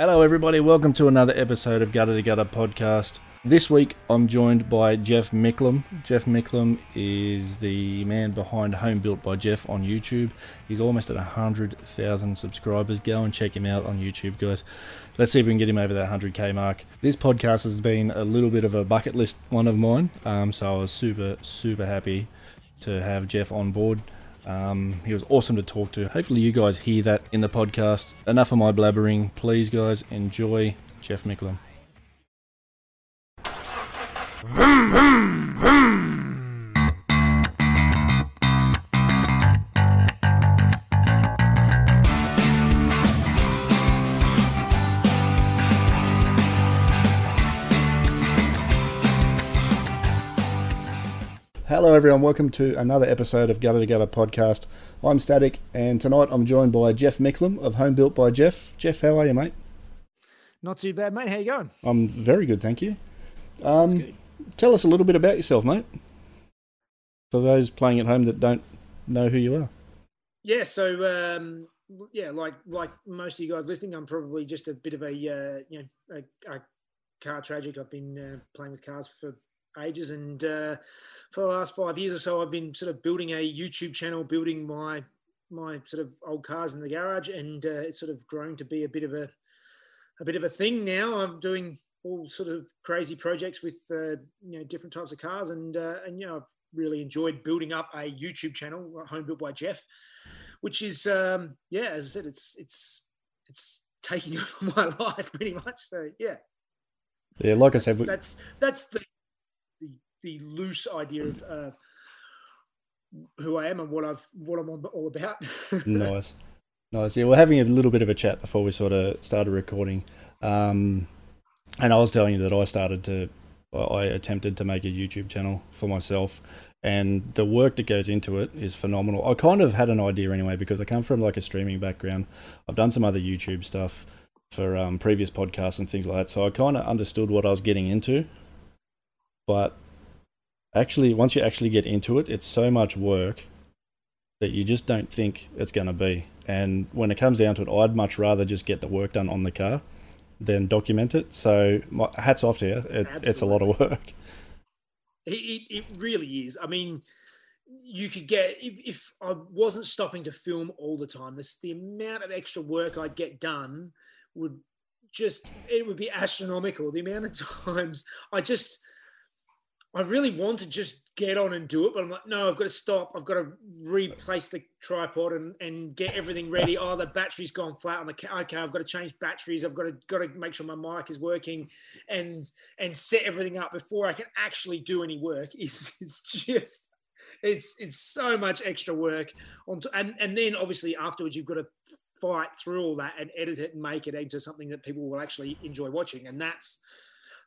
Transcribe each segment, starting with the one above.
Hello, everybody. Welcome to another episode of Gutter to Gutter podcast. This week, I'm joined by Jeff Micklem. Jeff Micklem is the man behind Home Built by Jeff on YouTube. He's almost at 100,000 subscribers. Go and check him out on YouTube, guys. Let's see if we can get him over that 100k mark. This podcast has been a little bit of a bucket list one of mine, um, so I was super, super happy to have Jeff on board. Um, he was awesome to talk to. Hopefully, you guys hear that in the podcast. Enough of my blabbering. Please, guys, enjoy Jeff Micklem. Hello, everyone. Welcome to another episode of Gutter to Gutter podcast. I'm Static, and tonight I'm joined by Jeff Micklem of Home Built by Jeff. Jeff, how are you, mate? Not too bad, mate. How you going? I'm very good, thank you. Um, tell us a little bit about yourself, mate. For those playing at home that don't know who you are. Yeah, so um, yeah, like like most of you guys listening, I'm probably just a bit of a uh, you know a, a car tragic. I've been uh, playing with cars for ages, and uh, for the last five years or so, I've been sort of building a YouTube channel, building my my sort of old cars in the garage, and uh, it's sort of grown to be a bit of a a bit of a thing now. I'm doing all sort of crazy projects with uh, you know different types of cars, and uh, and you know I've really enjoyed building up a YouTube channel, Home Built by Jeff, which is um, yeah, as I said, it's it's it's taking over my life pretty much. So yeah. Yeah, like I said, we, that's that's the the, loose idea of uh, who I am and what I've what I'm all about. nice, nice. Yeah, we're having a little bit of a chat before we sort of started recording, um, and I was telling you that I started to, I attempted to make a YouTube channel for myself, and the work that goes into it is phenomenal. I kind of had an idea anyway because I come from like a streaming background. I've done some other YouTube stuff for um, previous podcasts and things like that, so I kind of understood what I was getting into. But actually, once you actually get into it, it's so much work that you just don't think it's going to be. And when it comes down to it, I'd much rather just get the work done on the car than document it. So, my, hats off to you. It, it's a lot of work. It, it, it, really is. I mean, you could get if, if I wasn't stopping to film all the time. This the amount of extra work I'd get done would just it would be astronomical. The amount of times I just I really want to just get on and do it, but I'm like, no, I've got to stop. I've got to replace the tripod and, and get everything ready. Oh, the battery's gone flat on the ca- okay. I've got to change batteries. I've got to got to make sure my mic is working, and and set everything up before I can actually do any work. It's, it's just it's it's so much extra work on, and and then obviously afterwards you've got to fight through all that and edit it and make it into something that people will actually enjoy watching, and that's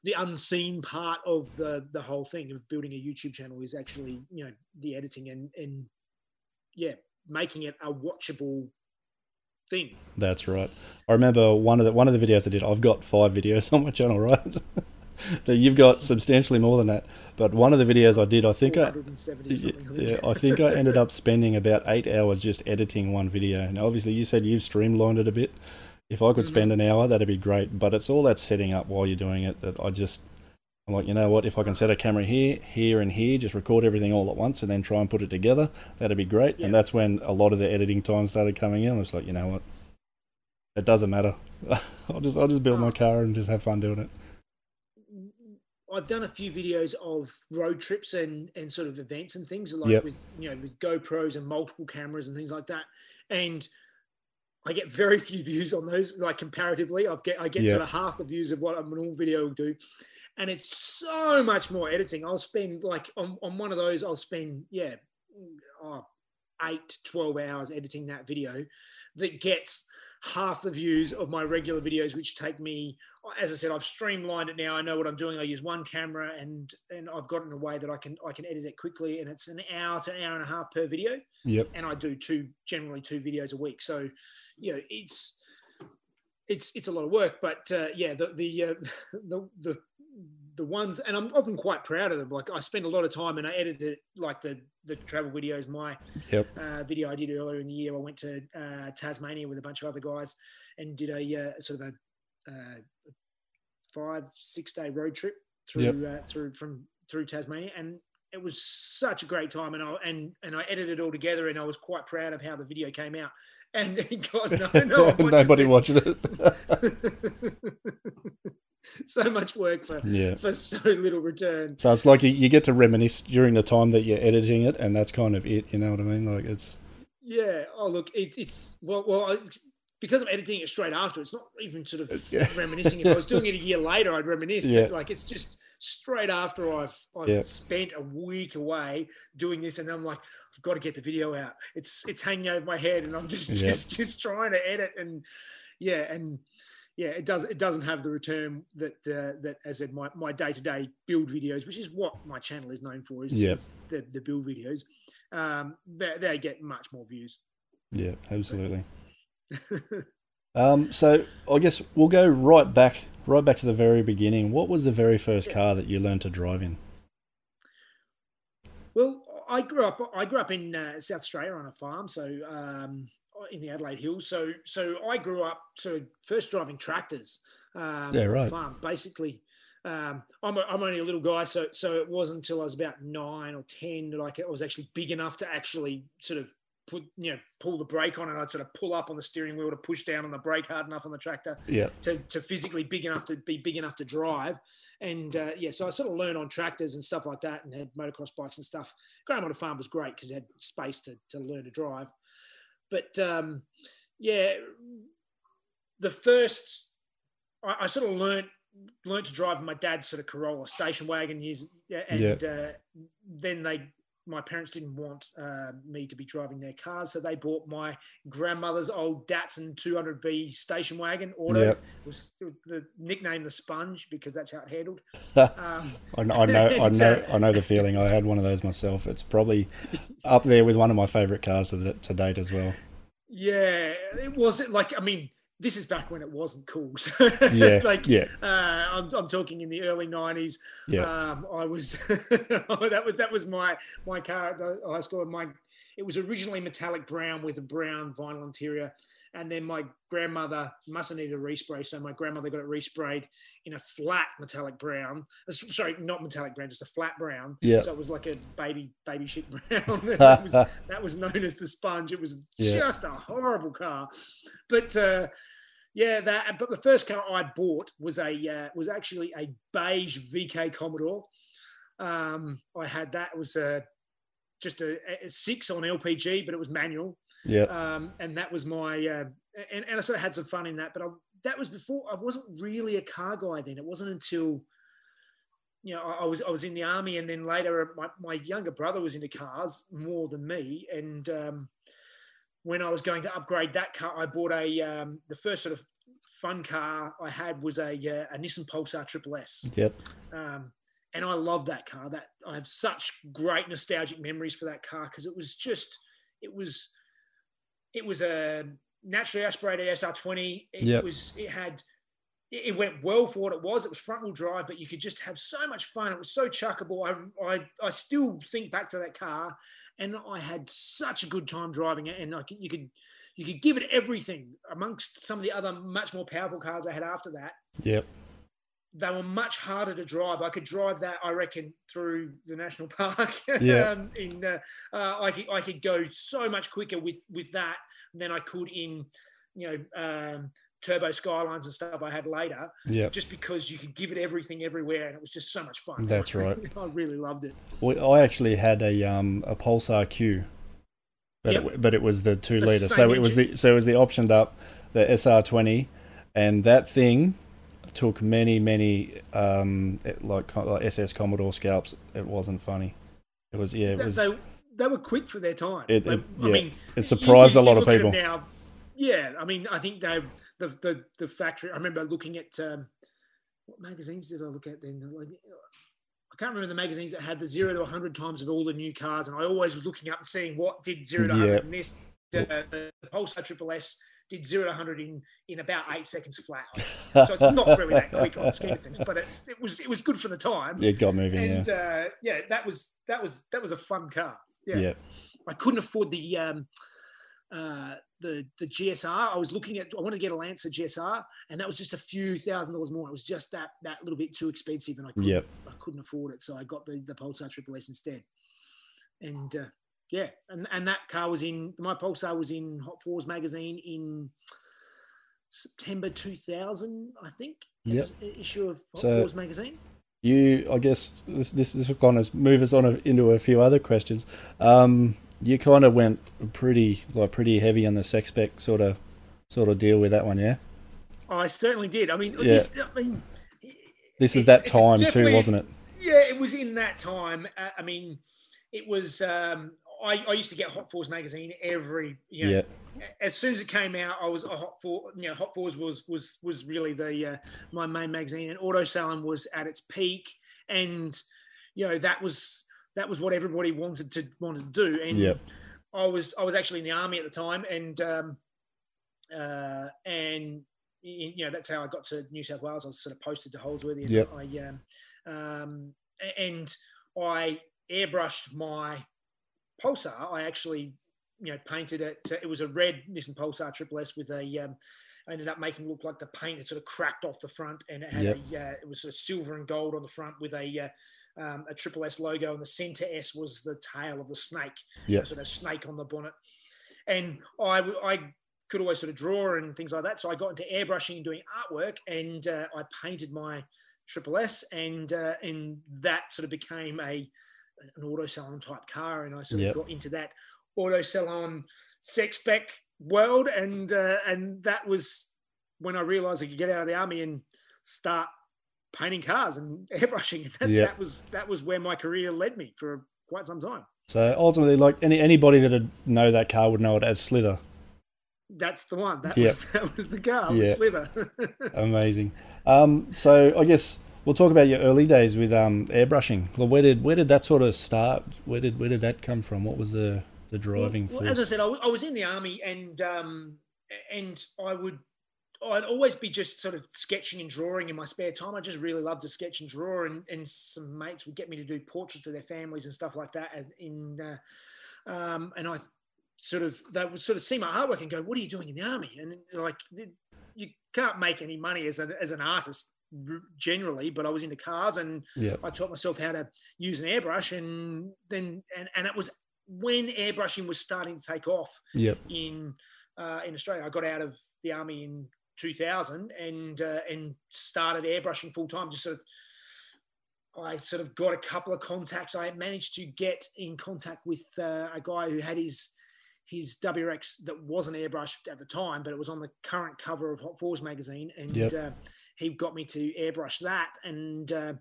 the unseen part of the the whole thing of building a YouTube channel is actually you know the editing and and yeah making it a watchable thing. That's right. I remember one of the one of the videos I did. I've got five videos on my channel, right? You've got substantially more than that. But one of the videos I did, I think I, yeah, I think I ended up spending about eight hours just editing one video. Now, obviously, you said you've streamlined it a bit. If I could spend mm-hmm. an hour, that'd be great. But it's all that setting up while you're doing it that I just, I'm like, you know what? If I can set a camera here, here, and here, just record everything all at once and then try and put it together, that'd be great. Yeah. And that's when a lot of the editing time started coming in. I was like, you know what? It doesn't matter. I'll just I'll just build my car and just have fun doing it. I've done a few videos of road trips and and sort of events and things like yep. with you know with GoPros and multiple cameras and things like that. And I get very few views on those. Like comparatively, I get I get yeah. sort of half the views of what a normal video will do, and it's so much more editing. I'll spend like on, on one of those, I'll spend yeah, mm, oh, eight to twelve hours editing that video, that gets half the views of my regular videos, which take me, as I said, I've streamlined it now. I know what I'm doing. I use one camera and and I've got it in a way that I can I can edit it quickly, and it's an hour to an hour and a half per video. Yep. And I do two generally two videos a week, so you know it's it's it's a lot of work but uh, yeah the the, uh, the the the ones and i'm often quite proud of them like i spend a lot of time and i edited like the the travel videos my yep. uh, video i did earlier in the year i went to uh, tasmania with a bunch of other guys and did a uh, sort of a uh, five six day road trip through Yep. uh, through from through Tasmania, and it was such a great time. And I and and I edited it all together, and I was quite proud of how the video came out. And got no, no one watches Nobody it. watched it. so much work for yeah. for so little return. So it's like you, you get to reminisce during the time that you're editing it, and that's kind of it. You know what I mean? Like it's Yeah. Oh, look, it's it's well, well, it's, because I'm editing it straight after. It's not even sort of Yeah. reminiscing. If I was doing it a year later, I'd reminisce. Yeah. But like, it's just straight after I've I've Yeah. spent a week away doing this, and I'm like, I've got to get the video out. It's it's hanging over my head, and I'm just Yeah. just just trying to edit and yeah and. Yeah, it does. It doesn't have the return that uh, that, as I said, my my day to day build videos, which is what my channel is known for, is, Yep. is the, the build videos. Um, they, they get much more views. yeah, absolutely. Um, so I guess we'll go right back, right back to the very beginning. What was the very first car that you learned to drive in? Well, I grew up. I grew up in uh, South Australia on a farm, so um, in the Adelaide Hills. So, so I grew up sort of first driving tractors. Um, Yeah, on a right. Farm, basically. Um, I'm, a, I'm only a little guy, so so it wasn't until I was about nine or ten that I was actually big enough to actually sort of put you know pull the brake on, and I'd sort of pull up on the steering wheel to push down on the brake hard enough on the tractor Yeah, to, to physically big enough to be big enough to drive. And uh, yeah, so I sort of learned on tractors and stuff like that and had motocross bikes and stuff. Growing on a farm was great because it had space to, to learn to drive. But um, yeah, the first, I, I sort of learned learned to drive my dad's sort of Corolla station wagon years, and uh, then they my parents didn't want uh, me to be driving their cars, so they bought my grandmother's old Datsun 200B station wagon auto. Yep. It was the nickname the Sponge because that's how it handled. I, Um, kn- I know, I know, I know the feeling. I had one of those myself. It's probably up there with one of my favorite cars to, to date as well. yeah, it was like I mean, this is back when it wasn't cool. So Yeah, like yeah. uh, I'm, I'm talking in the early '90s. Yeah. Um, I was that was that was my my car at the high school. My it was originally metallic brown with a brown vinyl interior, and then my grandmother must have needed a respray, so my grandmother got it resprayed in a flat metallic brown. Uh, Sorry, not metallic brown, just a flat brown. Yeah. So it was like a baby baby shit brown. that, was, that was known as the sponge. It was Yeah. just a horrible car, but. Uh, yeah, that. But the first car I bought was a uh, was actually a beige VK Commodore. Um, I had that. It was a just a, a six on LPG, but it was manual. Yeah, Um, and that was my uh, and, and I sort of had some fun in that. But I, that was before I wasn't really a car guy then. It wasn't until you know I, I was I was in the army, and then later my, my younger brother was into cars more than me, and um, when I was going to upgrade that car, I bought a um, the first sort of fun car I had was a, uh, a Nissan Pulsar Triple S, yep, um, and I love that car. That I have such great nostalgic memories for that car because it was just it was it was a naturally aspirated SR20. It Yep. was it had it it went well for what it was. It was front wheel drive, but you could just have so much fun. It was so chuckable. I, I, I still think back to that car, and I had such a good time driving it. And I could, you could you could give it everything amongst some of the other much more powerful cars I had after that. yep, They were much harder to drive. I could drive that, I reckon, through the national park. Yeah. um, in uh, uh, I could I could go so much quicker with with that than I could in you know um, turbo skylines and stuff I had later. yep. Just because you could give it everything everywhere, and it was just so much fun. That's right. I really loved it. Well, I actually had a um a Pulsar Q, but Yep. it, but it was the two The liter. So same it was the so it was the optioned up, the SR20, and that thing took many many um like, like SS Commodore scalps. It wasn't funny. It was yeah. It They, was they, they were quick for their time. It- it- I yeah. mean, it surprised you- a lot you of look at 'em people. Now, yeah, I mean, I think they the the the factory. I remember looking at um, what magazines did I look at then? Like, I can't remember the magazines that had the zero to hundred times of all the new cars, and I always was looking up and seeing what did zero to Yeah. hundred. This uh, the Pulsar Triple S did zero to hundred in in about eight seconds flat. So it's not really that quick on the scheme of things, but it's it was it was good for the time. it got moving. and yeah. uh, yeah, that was that was that was a fun car. Yeah. yeah. I couldn't afford the um, uh, the the GSR. I was looking at I wanted to get a Lancer GSR, and that was just a few thousand dollars more. It was just that that little bit too expensive, and I couldn't, Yep. I couldn't afford it. So I got the the Pulsar Triple S instead. And uh, yeah, and and that car was in my Pulsar was in Hot Fours magazine in September 2000, I think. Yep. issue of Hot So- Fours magazine. You, I guess this this this will kind of move us on into a few other questions. Um, you kind of went pretty like pretty heavy on the sex spec sort of sort of deal with that one, yeah. I certainly did. I mean, Yeah. this, I mean, This is that time too, wasn't it? Yeah, it was in that time. Uh, I mean, it was. Um, I, I used to get Hot Fours magazine every. You know, Yeah, As soon as it came out, I was a Hot Four. You know, Hot Fours was was was really the uh, my main magazine, and Auto Salon was at its peak, and you know that was that was what everybody wanted to wanted to do. And Yep. I was I was actually in the army at the time, and um, uh, and you know that's how I got to New South Wales. I was sort of posted to Holsworthy, and Yep. I um, um, and I airbrushed my Pulsar. I actually you know painted it. It was a red Nissan Pulsar Triple S with a. Um, I ended up making it look like the paint had sort of cracked off the front, and it had Yep. a. Uh, it was sort of silver and gold on the front with a. Uh, um, a triple S logo, and the center S was the tail of the snake Yep. sort of snake on the bonnet. And I, I could always sort of draw and things like that. So I got into airbrushing and doing artwork, and uh, I painted my Triple S, and uh, and that sort of became a an auto salon type car, and I sort Yep. of got into that auto salon sex spec world, and uh, and that was when I realised I could get out of the army and start painting cars and airbrushing. That, that was that was where my career led me for quite some time. So ultimately, like any anybody that would know that car would know it as Slither. That's the one. That Yep. was that was the car. Yeah. Slither. Amazing. Um, so I guess we'll talk about your early days with um, airbrushing. Well, where did where did that sort of start? Where did where did that come from? What was the the driving well, as I said, I, w- I was in the army, and um, and I would. I'd always be just sort of sketching and drawing in my spare time. I just really loved to sketch and draw, and, and some mates would get me to do portraits of their families and stuff like that. as In uh, um, and I sort of they would sort of see my artwork and go, "What are you doing in the army?" And like you can't make any money as, a, as an artist generally, but I was into cars and. I taught myself how to use an airbrush, and then and, and it was when airbrushing was starting to take off Yep. in uh, in Australia. I got out of the army in 2000 and uh, and started airbrushing full time. Just sort of, I sort of got a couple of contacts. I managed to get in contact with uh, a guy who had his his WRX that wasn't airbrushed at the time, but it was on the current cover of Hot Fours magazine, and Yep. uh, he got me to airbrush that, and uh,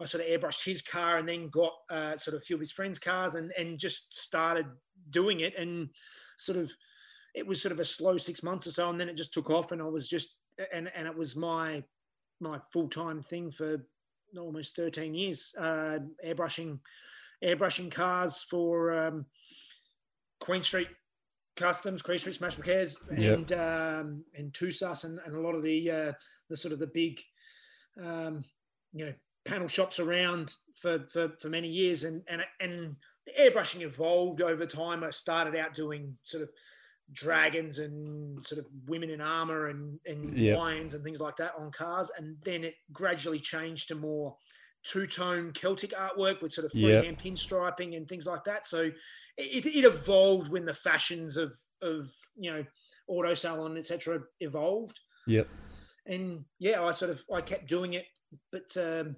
I sort of airbrushed his car, and then got uh, sort of a few of his friends' cars, and and just started doing it, and sort of it was sort of a slow six months or so, and then it just took off, and I was just and and it was my my full time thing for almost thirteen years, uh, airbrushing airbrushing cars for um, Queen Street Customs, Queen Street Smash McCares, Yep. and um, and Tusas, and, and a lot of the uh, the sort of the big um, you know panel shops around for, for for many years, and and and the airbrushing evolved over time. I started out doing sort of dragons and sort of women in armor and and Yep. lions and things like that on cars, and then it gradually changed to more two-tone Celtic artwork with sort of Yep. freehand pinstriping and things like that. So it, it evolved when the fashions of of you know auto salon etc evolved Yep. and yeah i sort of i kept doing it but um,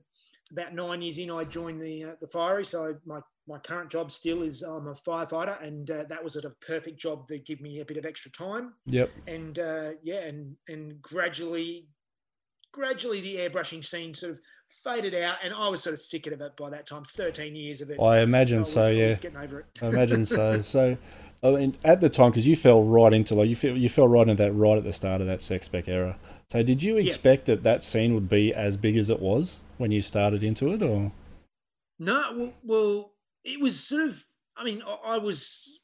about nine years in i joined the uh, the fiery so my my current job still is i'm a firefighter and uh, that was at a perfect job to give me a bit of extra time Yep. and uh, yeah and and gradually gradually the airbrushing scene sort of faded out and i was sort of sick of it by that time 13 years of it I imagine I was- so. I Yeah. getting over it I imagine so. So, I mean, at the time, because you fell right into like you feel you fell right into that right at the start of that sex spec era. So, did you expect that that scene would be as big as it was when you started into it, or No, well, it was sort of. I mean, I, was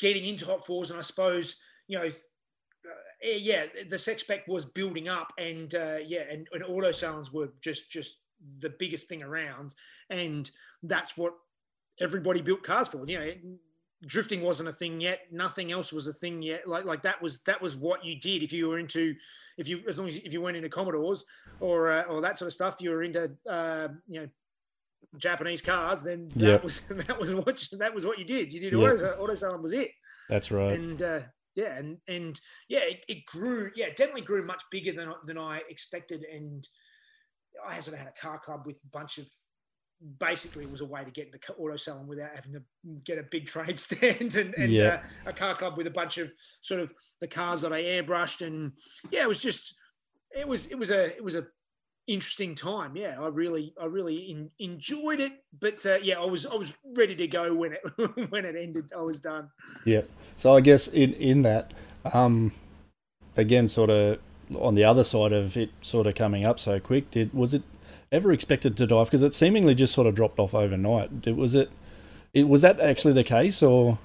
getting into Hot Fours, and I suppose you know, uh, yeah, the sex spec was building up, and uh, yeah, and, and auto salons were just just the biggest thing around, and that's what everybody built cars for. You know, drifting wasn't a thing yet. Nothing else was a thing yet. Like like that was that was what you did if you were into if you as long as if you weren't into Commodores or uh, or that sort of stuff, you were into uh, you know Japanese cars. Then that Yep. was that was what you, that was what you did. You did Yep. auto auto salon was it. That's right. And uh, yeah, and and yeah, it, it grew. Yeah, it definitely grew much bigger than I- than I expected. And I sort of had a car club with a bunch of. Basically, it was a way to get into auto salon without having to get a big trade stand and, and Yeah. uh, a car club with a bunch of sort of the cars that I airbrushed and yeah, it was just it was it was a it was a interesting time. Yeah, I really I really in, enjoyed it, but uh, yeah, I was I was ready to go when it when it ended. I was done. Yeah. So I guess in in that, um, again, sort of on the other side of it, sort of coming up so quick. Did was it ever expected to dive? Because it seemingly just sort of dropped off overnight. Did, was it? It was that actually the case, or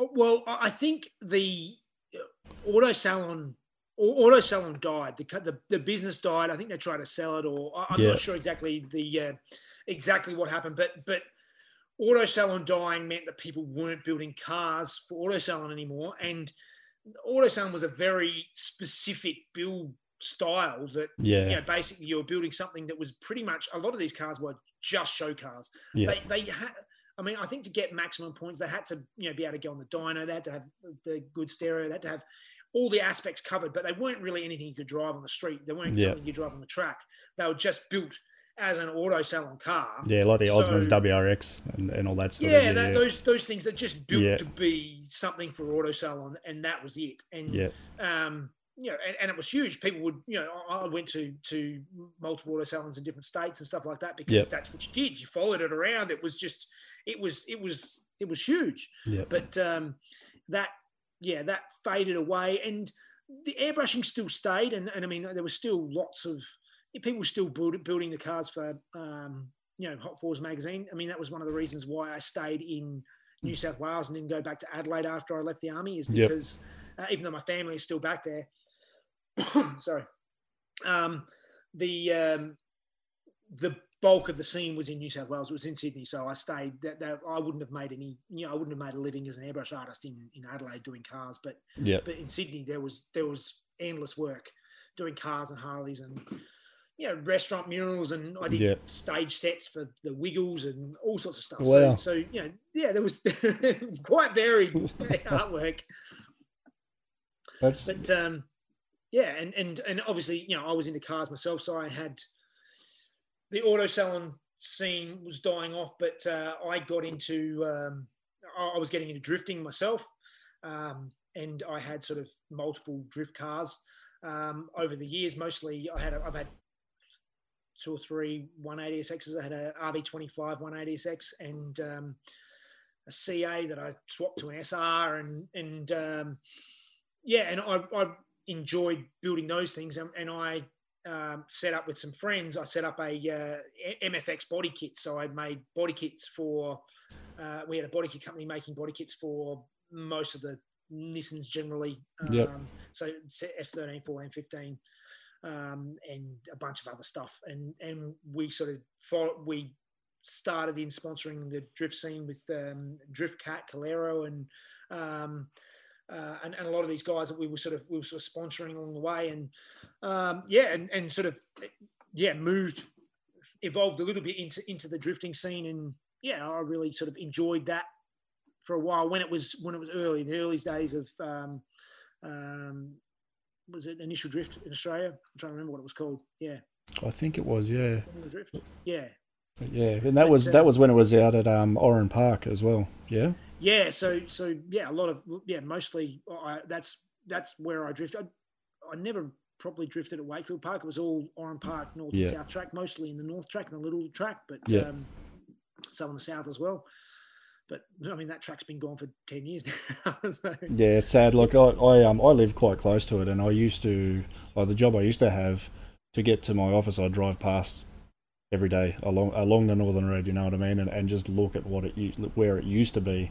Oh, Well, I think the uh, auto salon au- auto salon died. The, the the business died. I think they tried to sell it, or I'm Yeah. not sure exactly the uh, exactly what happened. But but auto salon dying meant that people weren't building cars for auto salon anymore, and auto salon was a very specific build style that yeah, you know basically you were building something that was pretty much a lot of these cars were just show cars yeah, they, they had I mean, I think to get maximum points, they had to, you know, be able to go on the dyno. They had to have the good stereo. They had to have all the aspects covered, but they weren't really anything you could drive on the street. They weren't Yeah. something you drive on the track. They were just built as an auto salon car. yeah, like the Osmonds So- WRX and, and all that stuff. Yeah, that, those those things that just built Yeah. to be something for auto salon, and that was it. And yeah, um, you know, and, and it was huge. People would, you know, I went to to multiple auto salons in different states and stuff like that because that's what you did. You followed it around. It was just, it was, it was, it was huge. yeah, But um, that, yeah, that faded away, and the airbrushing still stayed. And, and I mean, there was still lots of people still build, building the cars for, um, you know, Hot Fours magazine. I mean, that was one of the reasons why I stayed in New South Wales and didn't go back to Adelaide after I left the army, is Yep. because uh, even though my family is still back there, sorry, um, the um, the bulk of the scene was in New South Wales. It was in Sydney, so I stayed. That, that I wouldn't have made any. You know, I wouldn't have made a living as an airbrush artist in, in Adelaide doing cars, but yeah, but in Sydney there was there was endless work doing cars and Harleys and you know restaurant murals and I did Yeah. stage sets for the Wiggles and all sorts of stuff. Wow. So, so you know yeah there was quite varied artwork. that's But um, yeah, and and and obviously, you know, I was into cars myself, so I had the auto salon scene was dying off, but uh, I got into um, I was getting into drifting myself, um, and I had sort of multiple drift cars um, over the years. Mostly, I had I've had two or three 180SXs. I had a RB25 180SX and um, a CA that I swapped to an SR, and and um, yeah, and I, I enjoyed building those things, and, and I um, set up with some friends. I set up a uh, MFX body kit, so I made body kits for. Uh, we had a body kit company making body kits for most of the Nissans generally. Um, Yep. So S13, 14, 15, um, and a bunch of other stuff. And and we sort of follow, we started in sponsoring the drift scene with um, Drift Cat, Calero, and um, uh, and, and a lot of these guys that we were sort of we were sort of sponsoring along the way, and um, yeah, and, and sort of yeah moved, evolved a little bit into into the drifting scene, and yeah, I really sort of enjoyed that for a while when it was when it was early, the early days of um, um, was it initial drift in Australia? I'm trying to remember what it was called. Yeah, I think it was, yeah. Yeah, yeah, and that was that was when it was out at um Oran Park as well. Yeah, Yeah, so so yeah, a lot of yeah, mostly I, that's that's where I drift. I, I never properly drifted at Wakefield Park. It was all Oran Park, North Yeah. and South track, mostly in the North track and the Little track, but Yeah. um, some on the South as well. But I mean, that track's been gone for ten years now. so, Yeah, it's sad. Like I, I um I live quite close to it, and I used to, like the job I used to have, to get to my office, I'd drive past every day along along the Northern Road. You know what I mean? And and just look at what it where it used to be,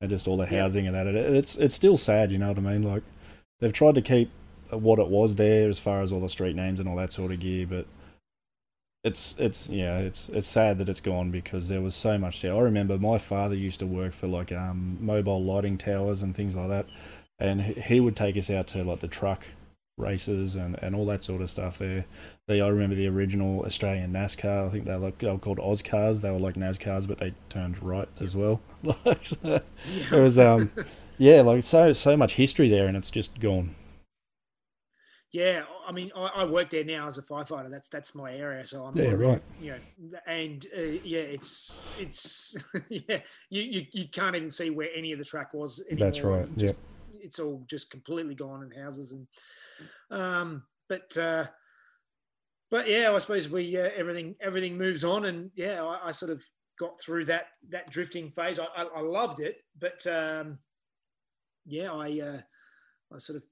and just all the Yeah. housing and that. It, it's it's still sad. You know what I mean? Like they've tried to keep what it was there as far as all the street names and all that sort of gear, but it's it's yeah it's it's sad that it's gone because there was so much there. I remember my father used to work for like um, mobile lighting towers and things like that, and he would take us out to like the truck races and, and all that sort of stuff there. The, I remember the original Australian NASCAR. I think they were, like, they were called Cars. They were like NASCARs, but they turned right as well. like so, yeah. it was um yeah like so so much history there, and it's just gone. Yeah, I mean, I, I, work there now as a firefighter. That's that's my area. So I'm yeah, right. You know, and uh, yeah, it's it's yeah, you, you you can't even see where any of the track was. Anymore. That's right. Yeah, it's all just completely gone in houses and um, but uh, but yeah, I suppose we uh, everything everything moves on, and yeah, I, I, sort of got through that that drifting phase. I, I, I loved it, but um, yeah, I uh, I sort of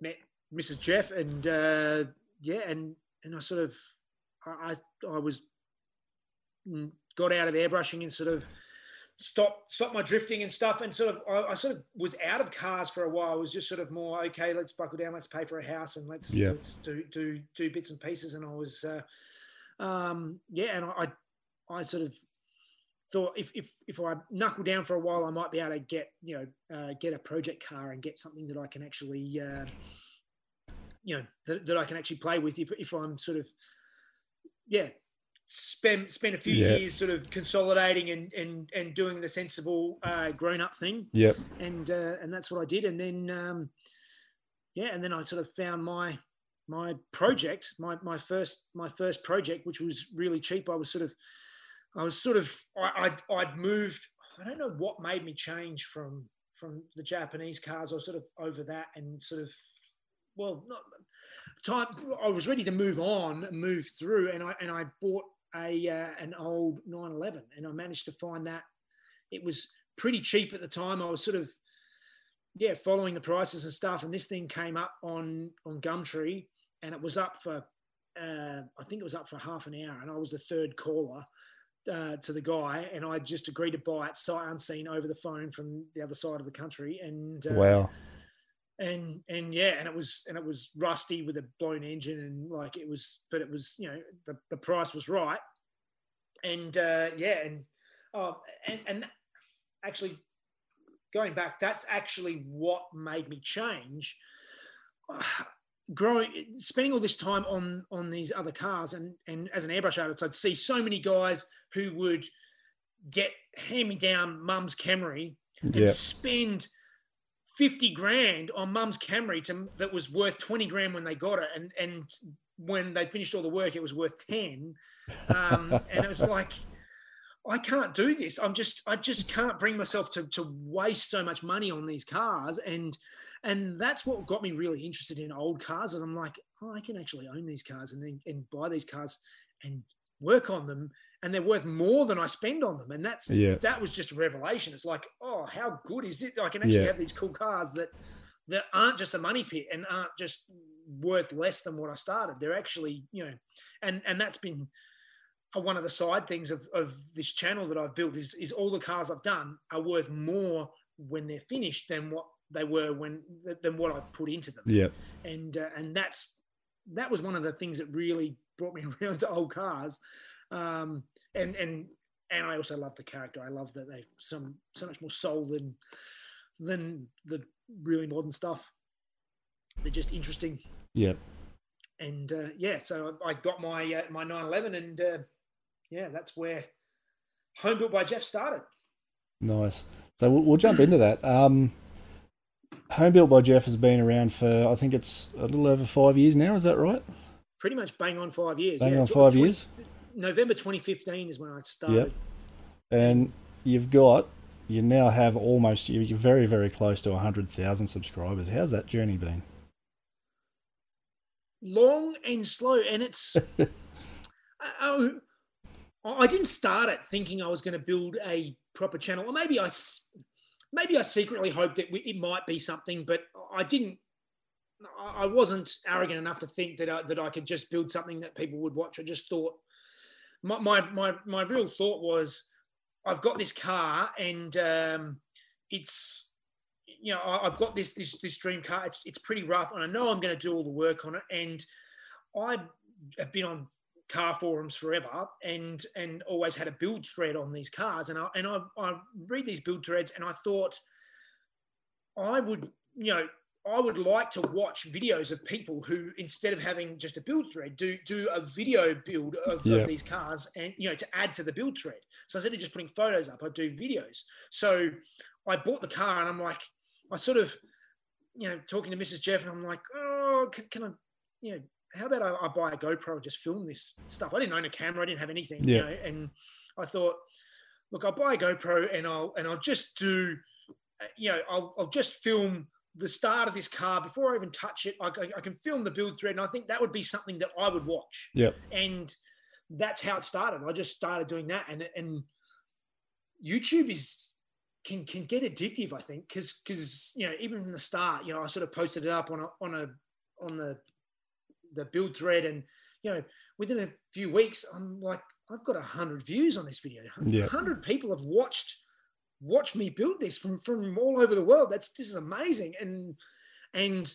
met Mrs. Jeff, and uh, yeah, and and I sort of I I was mm, got out of airbrushing and sort of stopped stop my drifting and stuff, and sort of I, I, sort of was out of cars for a while. I was just sort of more okay. Let's buckle down. Let's pay for a house and let's yeah. let's do do do bits and pieces. And I was uh, um, yeah, and I I sort of thought if, if if I knuckle down for a while, I might be able to get you know uh, get a project car and get something that I can actually uh, you know that, that I can actually play with if if I'm sort of yeah spend spend a few yeah. years sort of consolidating and and and doing the sensible uh, grown up thing. Yep. And uh, and that's what I did. And then um, yeah, and then I sort of found my my project, my my first my first project, which was really cheap. I was sort of I was sort of I, I'd, I'd moved. I don't know what made me change from from the Japanese cars. I was sort of over that and sort of well not time I was ready to move on, move through, and I and I bought a uh, an old 911, and I managed to find that it was pretty cheap at the time. I was sort of yeah following the prices and stuff, and this thing came up on on Gumtree, and it was up for uh, I think it was up for half an hour, and I was the third caller. Uh, to the guy, and I just agreed to buy it sight unseen over the phone from the other side of the country. And uh, wow, and and yeah, and it was and it was rusty with a blown engine and like it was, but it was you know the, the price was right, and uh, yeah, and oh, and and actually going back, that's actually what made me change. growing, spending all this time on on these other cars, and and as an airbrush artist, I'd see so many guys who would get hand me down mum's Camry and yep. spend 50 grand on mum's Camry to, that was worth 20 grand when they got it. And, and when they finished all the work, it was worth 10. Um, and it was like, I can't do this. I'm just, I just can't bring myself to, to waste so much money on these cars. And, and that's what got me really interested in old cars. Is I'm like, oh, I can actually own these cars and, and buy these cars and work on them and they're worth more than I spend on them. And that's yeah. that was just a revelation. It's like, oh, how good is it? I can actually yeah. have these cool cars that that aren't just a money pit and aren't just worth less than what I started. They're actually, you know, and and that's been one of the side things of, of this channel that I've built is is all the cars I've done are worth more when they're finished than what they were when than what I put into them. Yeah, and uh, and that's that was one of the things that really brought me around to old cars um, and and and I also love the character. I love that they've some so much more soul than than the really modern stuff. They're just interesting. Yeah. And uh, yeah, so I got my uh, my 911, and uh, yeah, that's where Home Built by Jeff started. Nice. So we'll, we'll jump into that. Um, Home Built by Jeff has been around for I think it's a little over five years now. Is that right? Pretty much bang on five years. Bang yeah. on five 20, years. November 2015 is when I started. Yep. And you've got, you now have almost, you're very, very close to 100,000 subscribers. How's that journey been? Long and slow. And it's, uh, um, I, I didn't start it thinking I was going to build a proper channel. Or maybe I, maybe I secretly hoped that it might be something, but I didn't I wasn't arrogant enough to think that I, that I could just build something that people would watch. I just thought my, my, my, my real thought was I've got this car and um, it's, you know, I've got this, this, this dream car. It's, it's pretty rough and I know I'm going to do all the work on it. And I have been on car forums forever and and always had a build thread on these cars and I and I, I read these build threads and I thought I would you know I would like to watch videos of people who instead of having just a build thread do do a video build of, yeah. of these cars and you know to add to the build thread so instead of just putting photos up I do videos so I bought the car and I'm like I sort of you know talking to Mrs Jeff and I'm like oh can, can I you know how about I, I, buy a GoPro and just film this stuff? I didn't own a camera, I didn't have anything, yeah. you know, and I thought, look, I'll buy a GoPro and I'll and I'll just do, uh, you know, I'll, I'll just film the start of this car before I even touch it. I, I, can film the build thread, and I think that would be something that I would watch. Yeah, and that's how it started. I just started doing that, and and YouTube is can can get addictive. I think because because you know even from the start, you know, I sort of posted it up on a on a on the the build thread, and you know, within a few weeks, I'm like, I've got a hundred views on this video. Yeah. hundred people have watched watched me build this from from all over the world. That's this is amazing, and and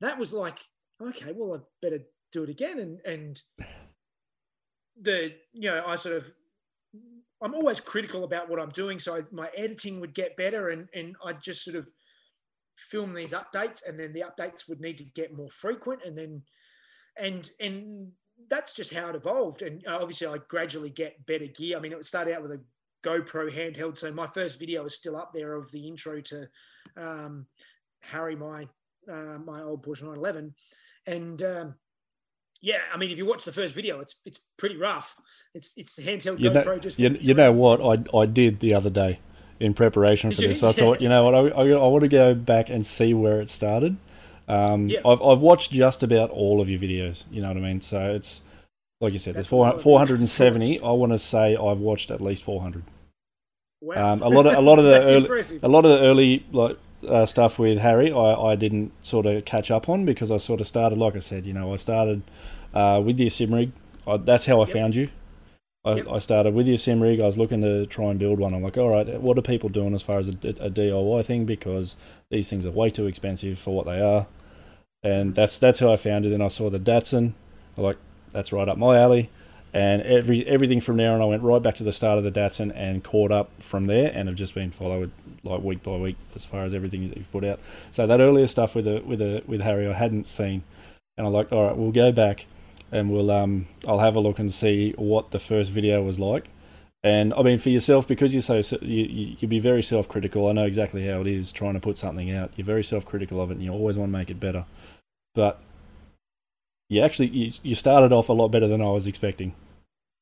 that was like, okay, well, I better do it again, and and the you know, I sort of I'm always critical about what I'm doing, so I, my editing would get better, and and I just sort of film these updates, and then the updates would need to get more frequent, and then and and that's just how it evolved. And uh, obviously, I gradually get better gear. I mean, it started out with a GoPro handheld, so my first video is still up there of the intro to um, Harry, my uh, my old Porsche 911, and um, yeah, I mean, if you watch the first video, it's it's pretty rough. It's it's handheld you GoPro. Know, just you, you know what I I did the other day in preparation for this. I thought, you know what, I, I, I want to go back and see where it started um, yep. I've, I've watched just about all of your videos. You know what I mean? So it's like you said, That's there's 400, 470. I want to say I've watched at least 400. Wow. Um, a lot of a lot of the early, impressive. a lot of the early like uh, stuff with Harry, I, I didn't sort of catch up on because I sort of started, like I said, you know, I started uh, with the Simrig. I, that's how I yep. found you. I, yep. I, started with the Simrig. I was looking to try and build one. I'm like, all right, what are people doing as far as a, a DIY thing? Because these things are way too expensive for what they are. And that's that's how I found it. And I saw the Datsun. I'm like, that's right up my alley. And every everything from there, and I went right back to the start of the Datsun and caught up from there, and have just been followed like week by week as far as everything that you've put out. So that earlier stuff with a with a with Harry, I hadn't seen, and I'm like, all right, we'll go back and we'll um I'll have a look and see what the first video was like. And I mean, for yourself, because you're so you you you be very self-critical. I know exactly how it is trying to put something out. You're very self-critical of it, and you always want to make it better. But you actually you, you started off a lot better than I was expecting.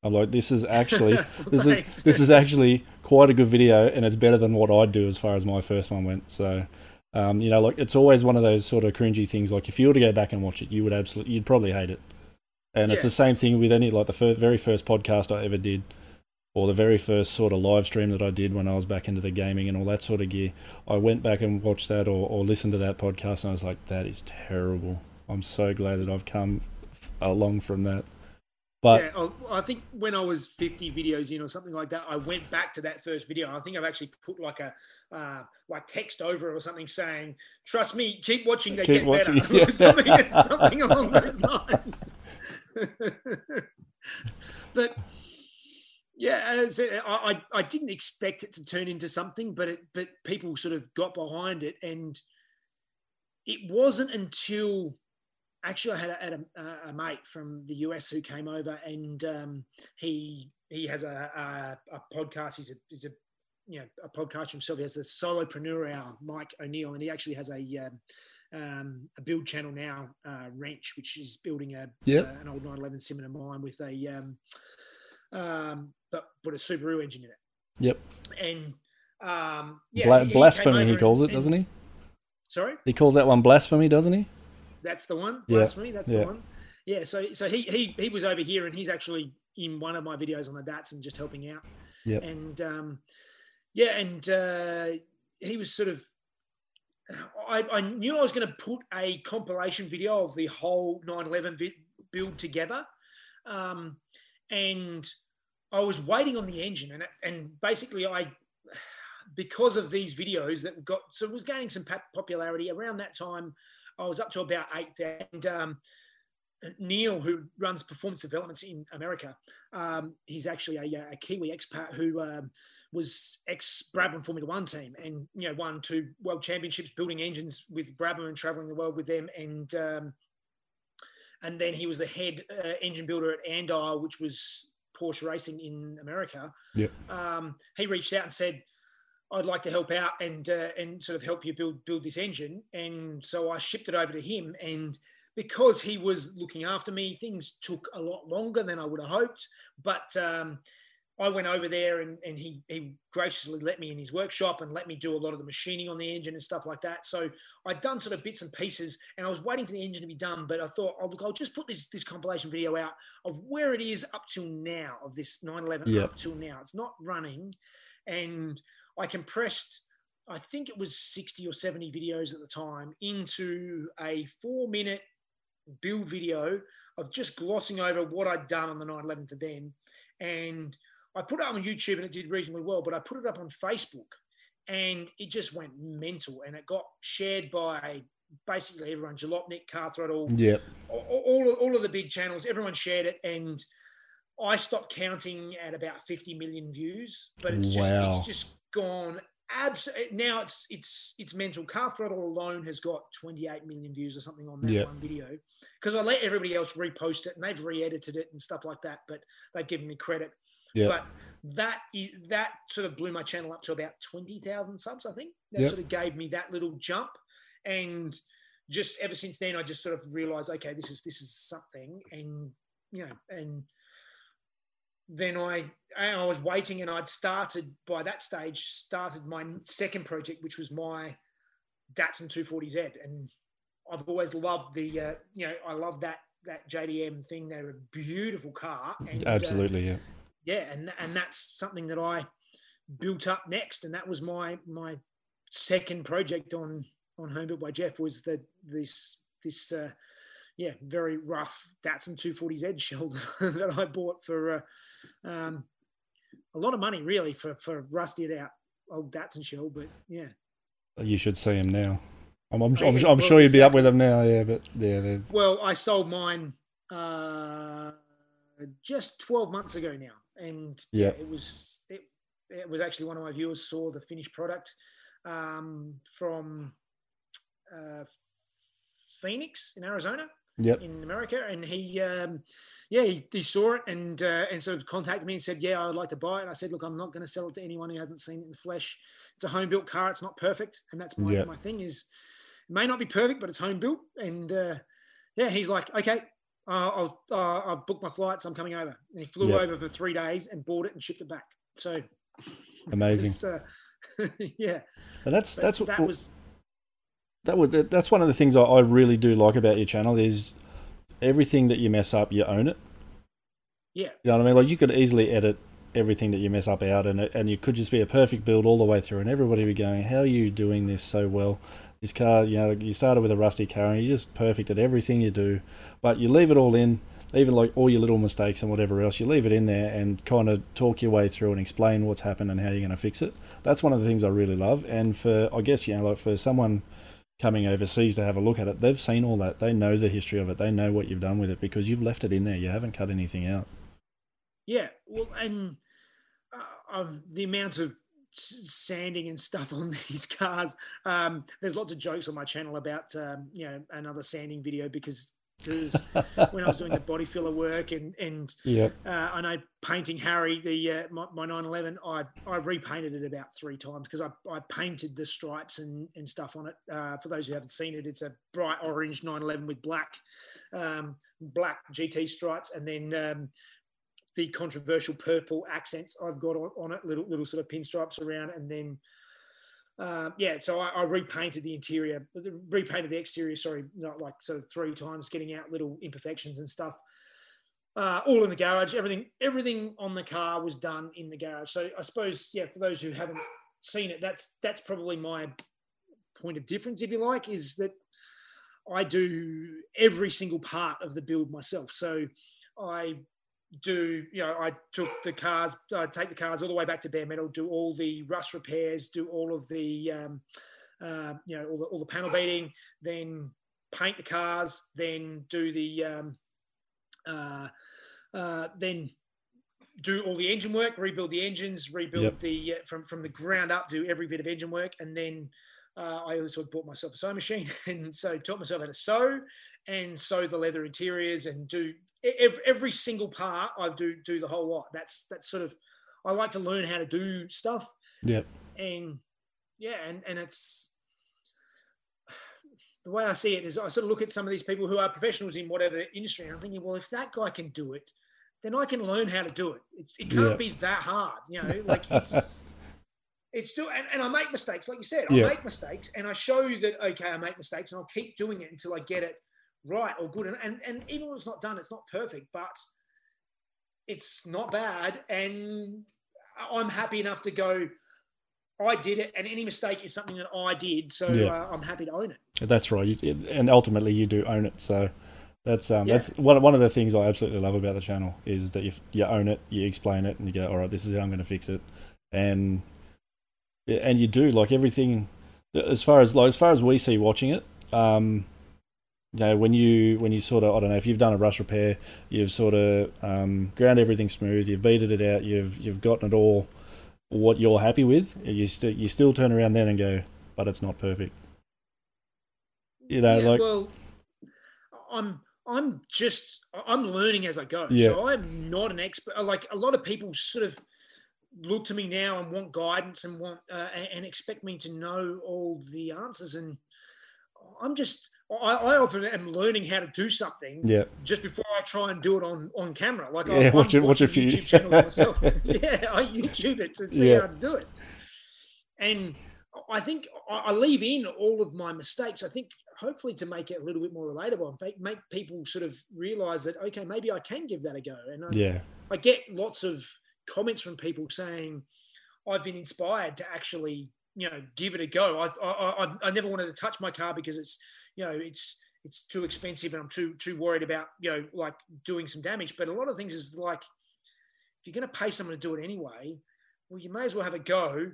I'm like, this is actually this is this is actually quite a good video, and it's better than what I'd do as far as my first one went. So, um, you know, like it's always one of those sort of cringy things. Like if you were to go back and watch it, you would absolutely, you'd probably hate it. And yeah. it's the same thing with any like the first, very first podcast I ever did, or the very first sort of live stream that I did when I was back into the gaming and all that sort of gear. I went back and watched that or, or listened to that podcast, and I was like, that is terrible. I'm so glad that I've come along from that. But yeah, oh, I think when I was 50 videos in or something like that, I went back to that first video. I think I've actually put like a uh, like text over it or something saying, "Trust me, keep watching, they keep get watching, better," yeah. something, something along those lines. but yeah, I, I didn't expect it to turn into something, but it, but people sort of got behind it, and it wasn't until actually, I had a, had a, a, mate from the US who came over, and um, he he has a, a, a, podcast. He's a he's a you know a podcast himself. He has the Solopreneur Hour, Mike O'Neal, and he actually has a um, um, a build channel now, uh, Wrench, which is building a yep. uh, an old 911 Sim of mine with a um, um, but put a Subaru engine in it. Yep. And um, yeah, Bla- he, blasphemy he, he calls it, and, doesn't he? Sorry. He calls that one blasphemy, doesn't he? That's the one. Yeah. Blasphemy. That's yeah. the one. Yeah. So so he he he was over here and he's actually in one of my videos on the Datsun just helping out. Yeah. And um, yeah, and uh, he was sort of. I, I knew I was going to put a compilation video of the whole 911 vi- build together, um, and I was waiting on the engine, and and basically I, because of these videos that got so it was gaining some popularity around that time. I was up to about eight thousand. Um, Neil, who runs performance developments in America, um, he's actually a, a, Kiwi expat who um, was ex Brabham Formula One team and you know won two world championships building engines with Brabham and traveling the world with them and um, and then he was the head uh, engine builder at Andial, which was Porsche racing in America. Yeah. Um, he reached out and said, "I'd like to help out and uh, and sort of help you build build this engine." And so I shipped it over to him, and because he was looking after me, things took a lot longer than I would have hoped. But um, I went over there and, and he, he graciously let me in his workshop and let me do a lot of the machining on the engine and stuff like that. So I'd done sort of bits and pieces and I was waiting for the engine to be done, but I thought, oh, look, I'll just put this, this compilation video out of where it is up till now of this 911 yep. up till now. It's not running. And I compressed, I think it was 60 or 70 videos at the time into a four minute build video of just glossing over what I'd done on the 911 to then. And I put it up on YouTube and it did reasonably well, but I put it up on Facebook and it just went mental and it got shared by basically everyone Jalopnik, Car Throttle, yeah, all, all, all of the big channels, everyone shared it. And I stopped counting at about 50 million views, but it's just, wow. it's just gone absolutely now it's it's it's mental car throttle alone has got 28 million views or something on that yep. one video because i let everybody else repost it and they've re-edited it and stuff like that but they've given me credit yeah. But that that sort of blew my channel up to about twenty thousand subs. I think that yep. sort of gave me that little jump, and just ever since then, I just sort of realized, okay, this is this is something, and you know, and then I I was waiting, and I'd started by that stage started my second project, which was my Datsun 240Z, and I've always loved the uh, you know I love that that JDM thing. They're a beautiful car. And, Absolutely, uh, yeah yeah, and and that's something that I built up next, and that was my my second project on on Home Built by Jeff was that this this uh, yeah very rough Datsun 240Z shell that I bought for uh, um, a lot of money really for for rusted out old Datsun shell, but yeah. You should see him now. I'm, I'm, I'm, I'm sure you'd be up with them now, yeah. But yeah, they're... well, I sold mine uh, just 12 months ago now and yeah, it was it, it was actually one of my viewers saw the finished product um, from uh, Phoenix in Arizona. Yep. in America, and he, um, yeah, he, he, saw it and uh, and sort of contacted me and said, yeah, I would like to buy it. And I said, look, I'm not going to sell it to anyone who hasn't seen it in the flesh. It's a home built car. It's not perfect, and that's my yep. my thing is, it may not be perfect, but it's home built. And uh, yeah, he's like, okay, uh, I'll, uh, I've booked my flights. I'm coming over. And he flew yep. over for three days and bought it and shipped it back. So amazing. uh, yeah. And that's but that's what that was that was that's one of the things I, I really do like about your channel is everything that you mess up, you own it. Yeah. You know what I mean? Like you could easily edit everything that you mess up out and it, and you could just be a perfect build all the way through and everybody would be going, How are you doing this so well? This car, you know, you started with a rusty car and you're just perfect at everything you do, but you leave it all in, even like all your little mistakes and whatever else, you leave it in there and kind of talk your way through and explain what's happened and how you're going to fix it. That's one of the things I really love. And for, I guess, you know, like for someone coming overseas to have a look at it, they've seen all that. They know the history of it. They know what you've done with it because you've left it in there. You haven't cut anything out. Yeah. Well, and uh, um, the amount of sanding and stuff on these cars. Um, there's lots of jokes on my channel about um, you know another sanding video because because when I was doing the body filler work and and yep. uh, I know painting Harry the uh, my, my 911 I I repainted it about three times because I, I painted the stripes and, and stuff on it. Uh, for those who haven't seen it, it's a bright orange 911 with black um, black GT stripes and then um, the controversial purple accents I've got on, on it, little little sort of pinstripes around, and then uh, yeah, so I, I, repainted the interior, repainted the exterior. Sorry, not like sort of three times, getting out little imperfections and stuff. Uh, all in the garage. Everything everything on the car was done in the garage. So I suppose yeah, for those who haven't seen it, that's that's probably my point of difference, if you like, is that I do every single part of the build myself. So I do you know I took the cars, I take the cars all the way back to bare metal, do all the rust repairs, do all of the um, uh, you know all the, all the panel beating, then paint the cars, then do the um, uh, uh, then do all the engine work, rebuild the engines, rebuild Yep. the uh, from from the ground up, do every bit of engine work, and then uh, I also bought myself a sewing machine, and so taught myself how to sew and sew the leather interiors and do every, single part. I do do the whole lot. That's that's sort of I like to learn how to do stuff, Yep. and yeah, and and it's the way I see it is I sort of look at some of these people who are professionals in whatever industry, and I'm thinking, well, if that guy can do it, then I can learn how to do it. It's, it can't Yeah. be that hard, you know. Like it's it's still, and, and I make mistakes, like you said, I Yeah. make mistakes, and I show you that okay, I make mistakes, and I'll keep doing it until I get it right or good. And and, and even when it's not done, it's not perfect, but it's not bad, and I'm happy enough to go. I did it, and any mistake is something that I did, so Yeah. uh, I'm happy to own it. That's right. And ultimately, you do own it. So that's um, Yeah. that's one one of the things I absolutely love about the channel is that if you own it, you explain it, and you go, "All right, this is how I'm going to fix it," and and you do like everything as far as like as far as we see watching it. Um, you know, when you when you sort of I don't know if you've done a rush repair, you've sort of um, ground everything smooth, you've beated it out, you've you've gotten it all what you're happy with. You still you still turn around then and go, but it's not perfect. You know, yeah, like well, I'm I'm just I'm learning as I go. Yeah. So I'm not an expert. Like a lot of people sort of look to me now and want guidance and want uh, and expect me to know all the answers. And I'm just I, I often am learning how to do something yeah, just before I try and do it on on camera. Like Yeah, I, watch it- watch a few. YouTube channels myself. yeah, I YouTube it to see Yeah. how to do it. And I think I I leave in all of my mistakes. I think hopefully to make it a little bit more relatable and make, make people sort of realize that okay, maybe I can give that a go. And I, yeah, I get lots of comments from people saying I've been inspired to actually, you know, give it a go. I, I, I, I never wanted to touch my car because it's, you know, it's it's too expensive and I'm too too worried about, you know, like doing some damage. But a lot of things is like, if you're going to pay someone to do it anyway, well, you may as well have a go.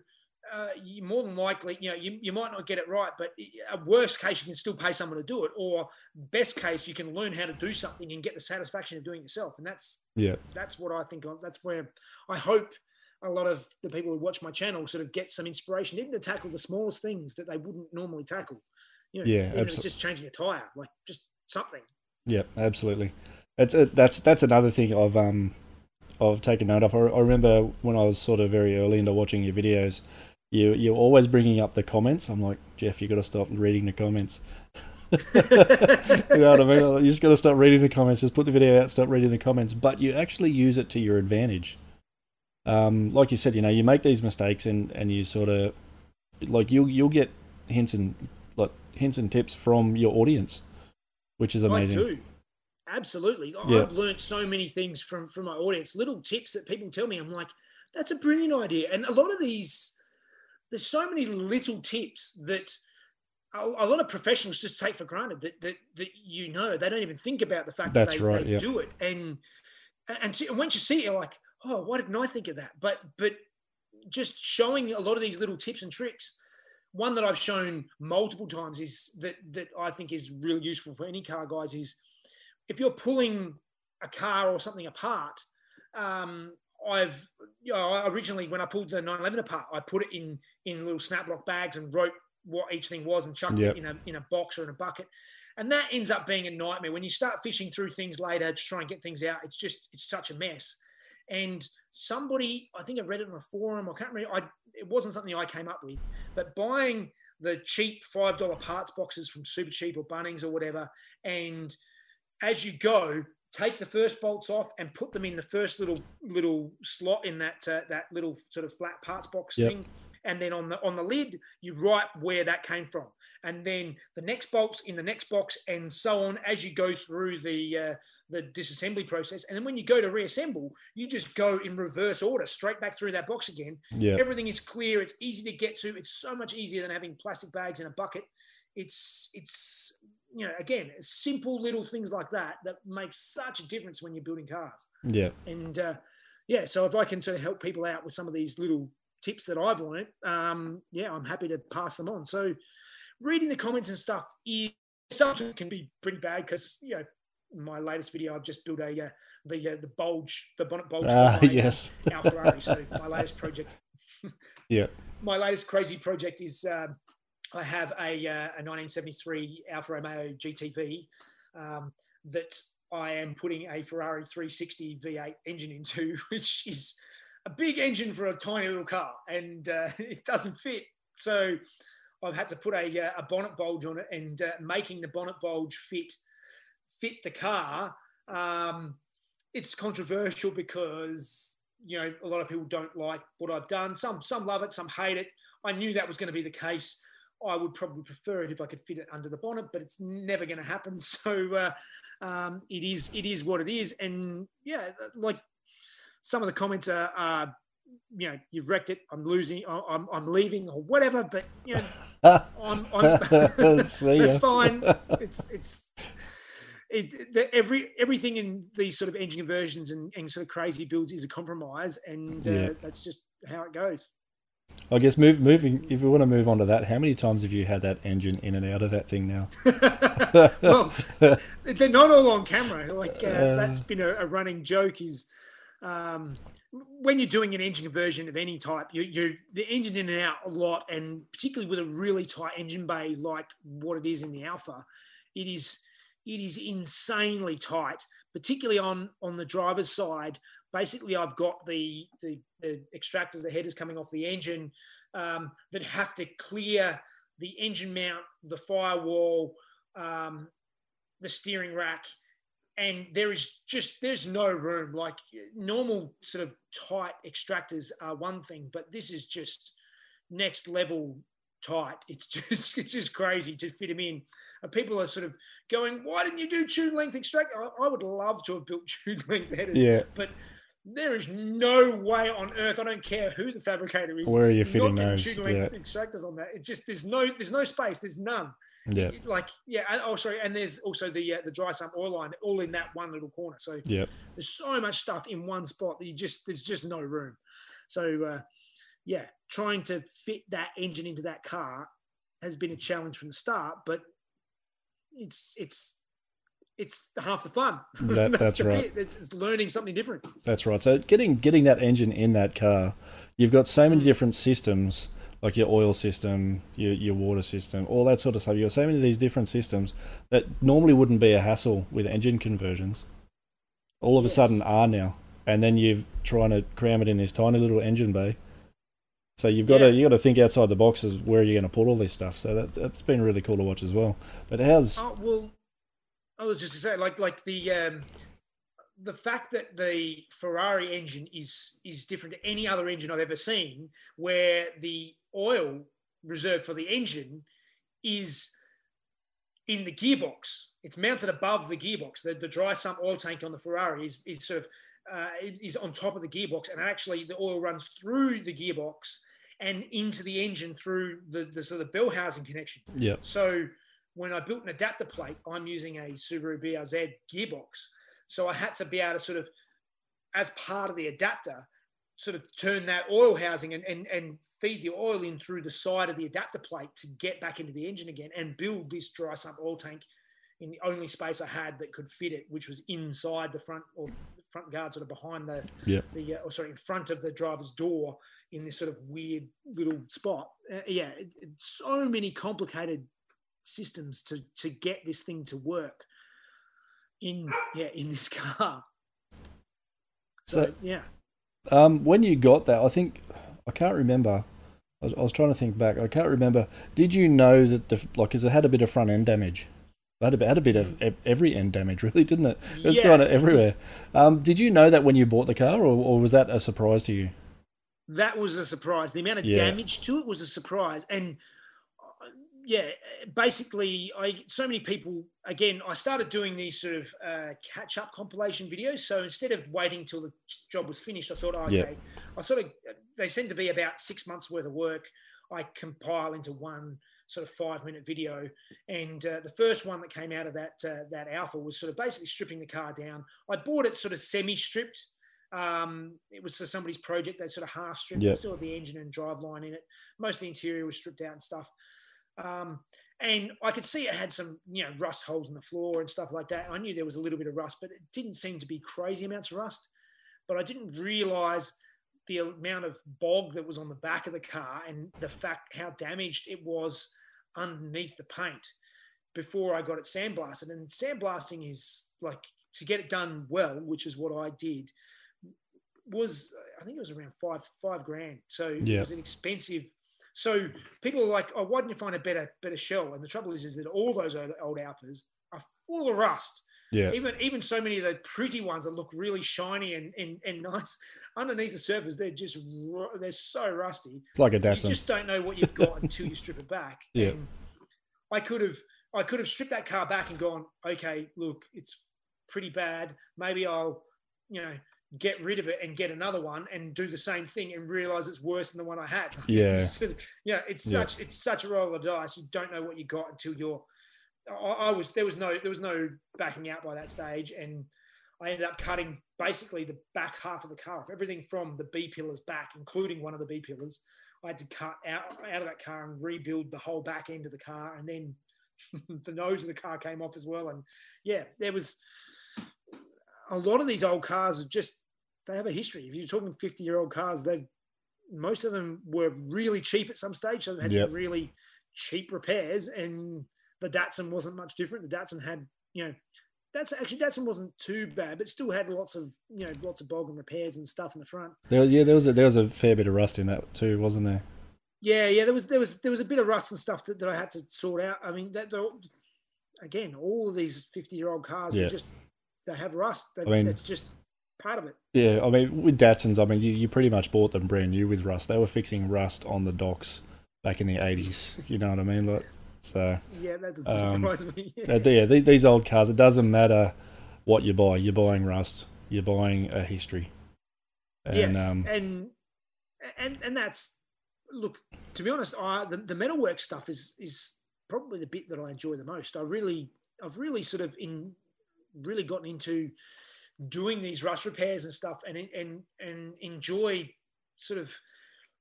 Uh, you more than likely, you know, you, you might not get it right, but a worst case, you can still pay someone to do it, or best case, you can learn how to do something and get the satisfaction of doing it yourself. And that's yeah, that's what I think. of- That's where I hope a lot of the people who watch my channel sort of get some inspiration, even to tackle the smallest things that they wouldn't normally tackle. You know, Yeah, even it's just changing a tire, like just something. yeah, absolutely. That's uh, that's that's another thing I've um I've taken note of. I, I remember when I was sort of very early into watching your videos, you you're always bringing up the comments. I'm like, Jeff, you got to stop reading the comments. you know what I mean? You just got to stop reading the comments. Just put the video out, stop reading the comments. But you actually use it to your advantage. Um, like you said, you know, you make these mistakes and, and you sort of like you'll you'll get hints and like hints and tips from your audience, which is amazing. I do. Absolutely. Yeah. I've learned so many things from from my audience. Little tips that people tell me. I'm like, that's a brilliant idea. And a lot of these, there's so many little tips that a, a lot of professionals just take for granted that that that you know they don't even think about the fact That's that they, right, they yeah. do it. And and, to, and once you see it, you're like, oh, why didn't I think of that? But but just showing a lot of these little tips and tricks. One that I've shown multiple times is that that I think is really useful for any car guys is if you're pulling a car or something apart. Um, I've you know originally when I pulled the 911 apart, I put it in in little snap lock bags and wrote what each thing was and chucked Yep. it in a in a box or in a bucket. And that ends up being a nightmare when you start fishing through things later to try and get things out. It's just it's such a mess. And somebody, I think I read it on a forum. I can't remember. I, it wasn't something I came up with, but buying the cheap five dollar parts boxes from Super Cheap or Bunnings or whatever, and as you go, take the first bolts off and put them in the first little little slot in that uh, that little sort of flat parts box Yep. thing, and then on the on the lid you write where that came from, and then the next bolts in the next box, and so on as you go through the uh, the disassembly process. And then when you go to reassemble, you just go in reverse order, straight back through that box again. Yeah, Everything is clear. It's easy to get to. It's so much easier than having plastic bags in a bucket. It's it's you know again simple little things like that that make such a difference when you're building cars. yeah, And uh, yeah, so if I can sort of help people out with some of these little tips that I've learned, um, yeah, I'm happy to pass them on. So reading the comments and stuff is sometimes can be pretty bad because you know my latest video, I've just built a uh, the uh, the bulge, the bonnet bulge. Ah, for my, uh, yes. Alfa Ferrari. So my latest project. Yeah. My latest crazy project is um, I have a, uh, a 1973 Alfa Romeo GTV um, that I am putting a Ferrari 360 V8 engine into, which is a big engine for a tiny little car, and uh, it doesn't fit. So I've had to put a, a bonnet bulge on it, and uh, making the bonnet bulge fit fit the car. Um, it's controversial because you know a lot of people don't like what I've done. Some some love it, some hate it. I knew that was going to be the case. I would probably prefer it if I could fit it under the bonnet, but it's never going to happen. So uh, um, it is it is what it is, and yeah, like some of the comments are, are you know, you've wrecked it. I'm losing. I'm, I'm leaving or whatever. But you know, I'm, I'm that's fine. It's it's it, the, every everything in these sort of engine conversions and, and sort of crazy builds is a compromise, and uh, Yeah. that's just how it goes. I guess move, moving. If we want to move on to that, how many times have you had that engine in and out of that thing now? well, they're not all on camera. Like uh, that's been a, a running joke. Is um, when you're doing an engine conversion of any type, you, you're the engine in and out a lot, and particularly with a really tight engine bay like what it is in the Alfa, it is it is insanely tight. Particularly on on the driver's side, basically I've got the the, the extractors, the headers coming off the engine um, that have to clear the engine mount, the firewall, um, the steering rack, and there is just there's no room. Like normal sort of tight extractors are one thing, but this is just next level tight. It's just it's just crazy to fit them in. And people are sort of going, "Why didn't you do tune length extract?" I, I would love to have built tune length headers, Yeah. but there is no way on earth. I don't care who the fabricator is. Where are you fitting those? tune length extractors on that. It's just there's no there's no space. There's none. Yeah. Like yeah. Oh, sorry. And there's also the uh, the dry sump oil line, all in that one little corner. So Yeah. there's so much stuff in one spot that you just there's just no room. So uh, yeah, trying to fit that engine into that car has been a challenge from the start, but it's it's it's half the fun. That- that's the right. It's, it's learning something different. That's right. So getting getting that engine in that car, you've got so many hmm. different systems, like your oil system, your your water system, all that sort of stuff. You've got so many of these different systems that normally wouldn't be a hassle with engine conversions. All of a sudden are now. And then you're trying to cram it in this tiny little engine bay. So you've got Yeah. to you got to think outside the box boxes where you're going to put all this stuff. So that that's been really cool to watch as well. But how's Oh well, I was just to say, like, like the um, the fact that the Ferrari engine is is different to any other engine I've ever seen, where the oil reserved for the engine is in the gearbox. It's mounted above the gearbox. The, the dry sump oil tank on the Ferrari is, is sort of uh, is on top of the gearbox, and actually the oil runs through the gearbox and into the engine through the, the sort of bell housing connection. yeah So when I built an adapter plate, I'm using a Subaru BRZ gearbox. So I had to be able to sort of, as part of the adapter, sort of turn that oil housing and, and, and feed the oil in through the side of the adapter plate to get back into the engine again and build this dry sump oil tank in the only space I had that could fit it, which was inside the front or the front guard, sort of behind the, Yep. the uh, or sorry, in front of the driver's door in this sort of weird little spot. Uh, yeah, it, it- so many complicated systems to to get this thing to work in yeah in this car. So, So- yeah, Um, when you got that, I think I can't remember. I was, I was trying to think back. I can't remember. Did you know that the like, cause it had a bit of front end damage. It had a, bit- had a bit of every end damage, really, didn't it? It was Yeah. kind of everywhere. Um, did you know that when you bought the car, or, or was that a surprise to you? That was a surprise. The amount of Yeah. damage to it was a surprise, and uh, yeah, basically, I so many people. Again, I started doing these sort of uh, catch-up compilation videos. So instead of waiting till the job was finished, I thought, oh, Yeah. okay, I sort of they seem to be about six months worth of work. I compile into one sort of five-minute video, and uh, the first one that came out of that uh, that Alfa was sort of basically stripping the car down. I bought it sort of semi-stripped. Um, it was somebody's project. They sort of half stripped. It, Still had the engine and drive line in it. Most of the interior was stripped out and stuff. Um, and I could see it had some, you know, rust holes in the floor and stuff like that. I knew there was a little bit of rust, but it didn't seem to be crazy amounts of rust. But I didn't realize the amount of bog that was on the back of the car and the fact how damaged it was underneath the paint before I got it sandblasted. And sandblasting is like to get it done well, which is what I did, was I think it was around five five grand. So Yeah. it was an expensive. So people are like, "Oh, why didn't you find a better better shell?" And the trouble is, is that all those old, old Alfas are full of rust. Yeah. Even even so many of the pretty ones that look really shiny and and, and nice underneath the surface, they're just they're so rusty. It's like a Datsun. You just don't know what you've got until you strip it back. Yeah. And I could have I could have stripped that car back and gone, okay, look, it's pretty bad. Maybe I'll, you know, get rid of it and get another one and do the same thing and realize it's worse than the one I had. Yeah. It's yeah, it's Yeah. such it's such a roll of the dice. You don't know what you got until you're I, I was there was no there was no backing out by that stage and I ended up cutting basically the back half of the car off, everything from the B pillars back, including one of the B pillars. I had to cut out out of that car and rebuild the whole back end of the car, and then the nose of the car came off as well. And yeah, there was a lot of these old cars are just they have a history. If you're talking 50 year old cars, they most of them were really cheap at some stage, so they had Yep. some really cheap repairs. And the Datsun wasn't much different. The Datsun had you know. That's actually Datsun wasn't too bad, but still had lots of you know lots of bog and repairs and stuff in the front. There, was- yeah, there was a, there was a fair bit of rust in that too, wasn't there? Yeah, yeah, there was there was there was a bit of rust and stuff that, that I had to sort out. I mean, that again, all of these fifty year old cars, Yeah. they just they have rust. They, I mean- it's just part of it. Yeah, I mean with Datsuns, I mean you, you pretty much bought them brand new with rust. They were fixing rust on the docks back in the eighties. You know what I mean? Like, so Yeah, that doesn't Um, surprise me. uh, yeah, these, these old cars. It doesn't matter what you buy. You're buying rust. You're buying a history. And yes, um, and and and that's look. To be honest, I the, the metalwork stuff is is probably the bit that I enjoy the most. I really, I've really sort of in really gotten into doing these rust repairs and stuff, and and and enjoy sort of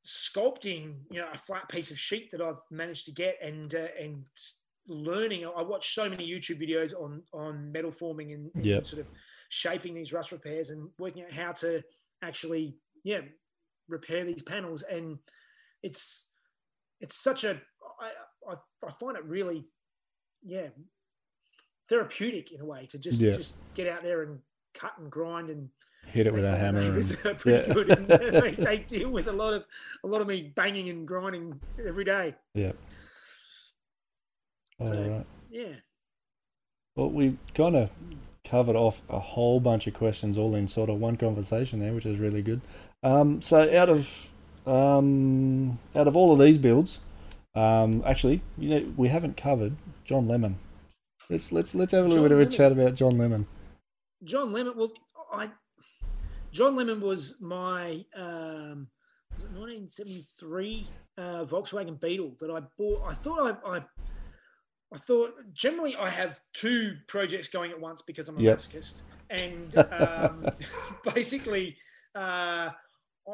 sculpting, you know, a flat piece of sheet that I've managed to get, and uh, and learning. I watch so many YouTube videos on on metal forming and, and Yep. sort of shaping these rust repairs and working out how to actually, yeah, repair these panels. And it's it's such a I I, I find it really, yeah, therapeutic in a way to just Yeah. just get out there and cut and grind and hit it with a hammer. And, uh, pretty yeah. good. And they, they deal with a lot of a lot of me banging and grinding every day. yeah. All So- right. Yeah. Well, we kind of covered off a whole bunch of questions all in sort of one conversation there, which is really good. Um, so out of um, out of all of these builds, um, actually, you know, we haven't covered John Lemon. Let's let's let's have a little John bit of a Lemon. chat about John Lemon. John Lemon. Well, I John Lemon was my um, was it 1973 uh, Volkswagen Beetle that I bought. I thought I, I I thought generally I have two projects going at once because I'm a Yep. masochist, and um, basically uh,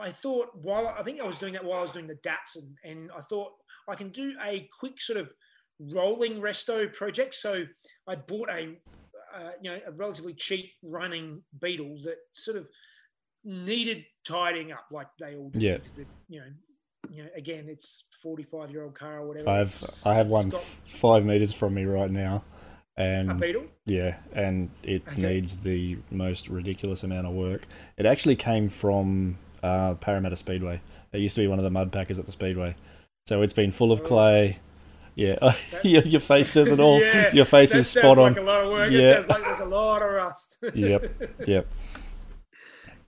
I thought while I think I was doing that while I was doing the Datsun, and I thought I can do a quick sort of rolling resto project. So I bought a uh, you know a relatively cheap running Beetle that sort of needed tidying up like they all do. Yeah. you know. You know, again, it's forty-five year old car or whatever. I've It's- I have one got five meters from me right now, a and Beetle. yeah, and it Okay. needs the most ridiculous amount of work. It actually came from uh, Parramatta Speedway. It used to be one of the mud packers at the Speedway, so it's been full of Oh. clay. Yeah, That- your, face says it all. Yeah, your face is sounds spot like on. a lot of work. Yeah. It sounds like there's a lot of rust. Yep, yep.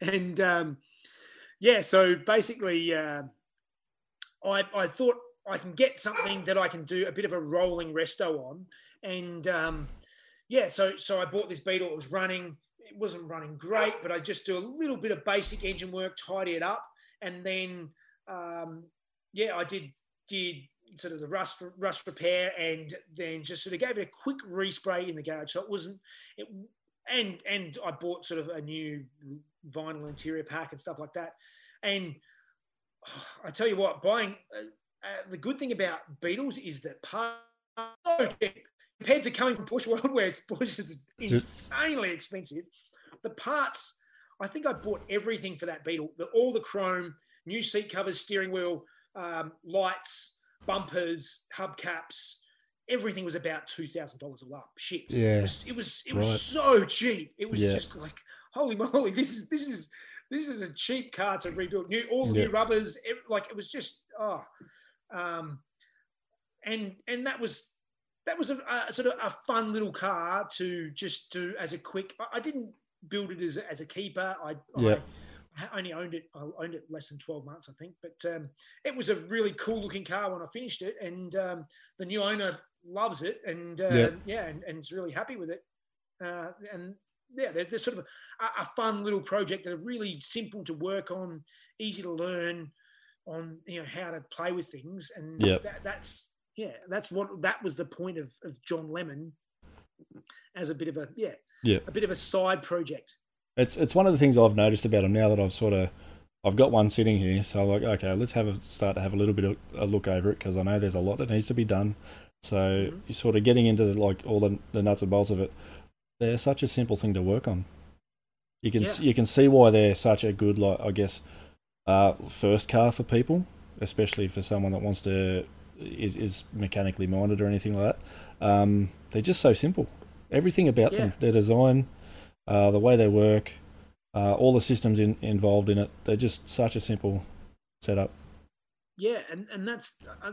and um, yeah, so basically, uh, I I thought I can get something that I can do a bit of a rolling resto on, and um, yeah, so so I bought this Beetle. It was running. It wasn't running great, but I just do a little bit of basic engine work, tidy it up, and then um, yeah, I did did sort of the rust rust repair, and then just sort of gave it a quick respray in the garage. So it wasn't it, and and I bought sort of a new vinyl interior pack and stuff like that. And I tell you what, buying uh, uh, the good thing about Beetles is that parts so compared to coming from Porsche World, where Porsche is insanely expensive. The parts, I think I bought everything for that Beetle. The, all the chrome, new seat covers, steering wheel, um, lights, bumpers, hubcaps. Everything was about two thousand dollars all up. Shit. Yeah. It was. It was, it was so cheap. It was Yeah. just like, holy moly! This is this is this is a cheap car to rebuild. New all the Yeah. new rubbers. It, like it was just oh, um, and and that was that was a, a sort of a fun little car to just do as a quick. I, I didn't build it as a, as a keeper. I, Yeah. I only owned it. I owned it less than twelve months, I think. But um, it was a really cool looking car when I finished it, and um, the new owner loves it, and uh, Yeah. yeah, and, and is really happy with it. Uh, and yeah, they're, they're sort of a, a fun little project that are really simple to work on, easy to learn on you know how to play with things, and Yep. that, that's yeah, that's what that was the point of, of John Lemon as a bit of a yeah, Yeah. a bit of a side project. It's it's one of the things I've noticed about them now that I've sort of I've got one sitting here, so I'm like okay, let's have a start to have a little bit of a look over it because I know there's a lot that needs to be done. So Mhm. you're sort of getting into like all the, the nuts and bolts of it. They're such a simple thing to work on. You can Yeah. you can see why they're such a good like I guess uh, first car for people, especially for someone that wants to is is mechanically minded or anything like that. Um, they're just so simple. Everything about them, their design, uh, the way they work, uh, all the systems in, involved in it. They're just such a simple setup. Yeah, and and that's uh,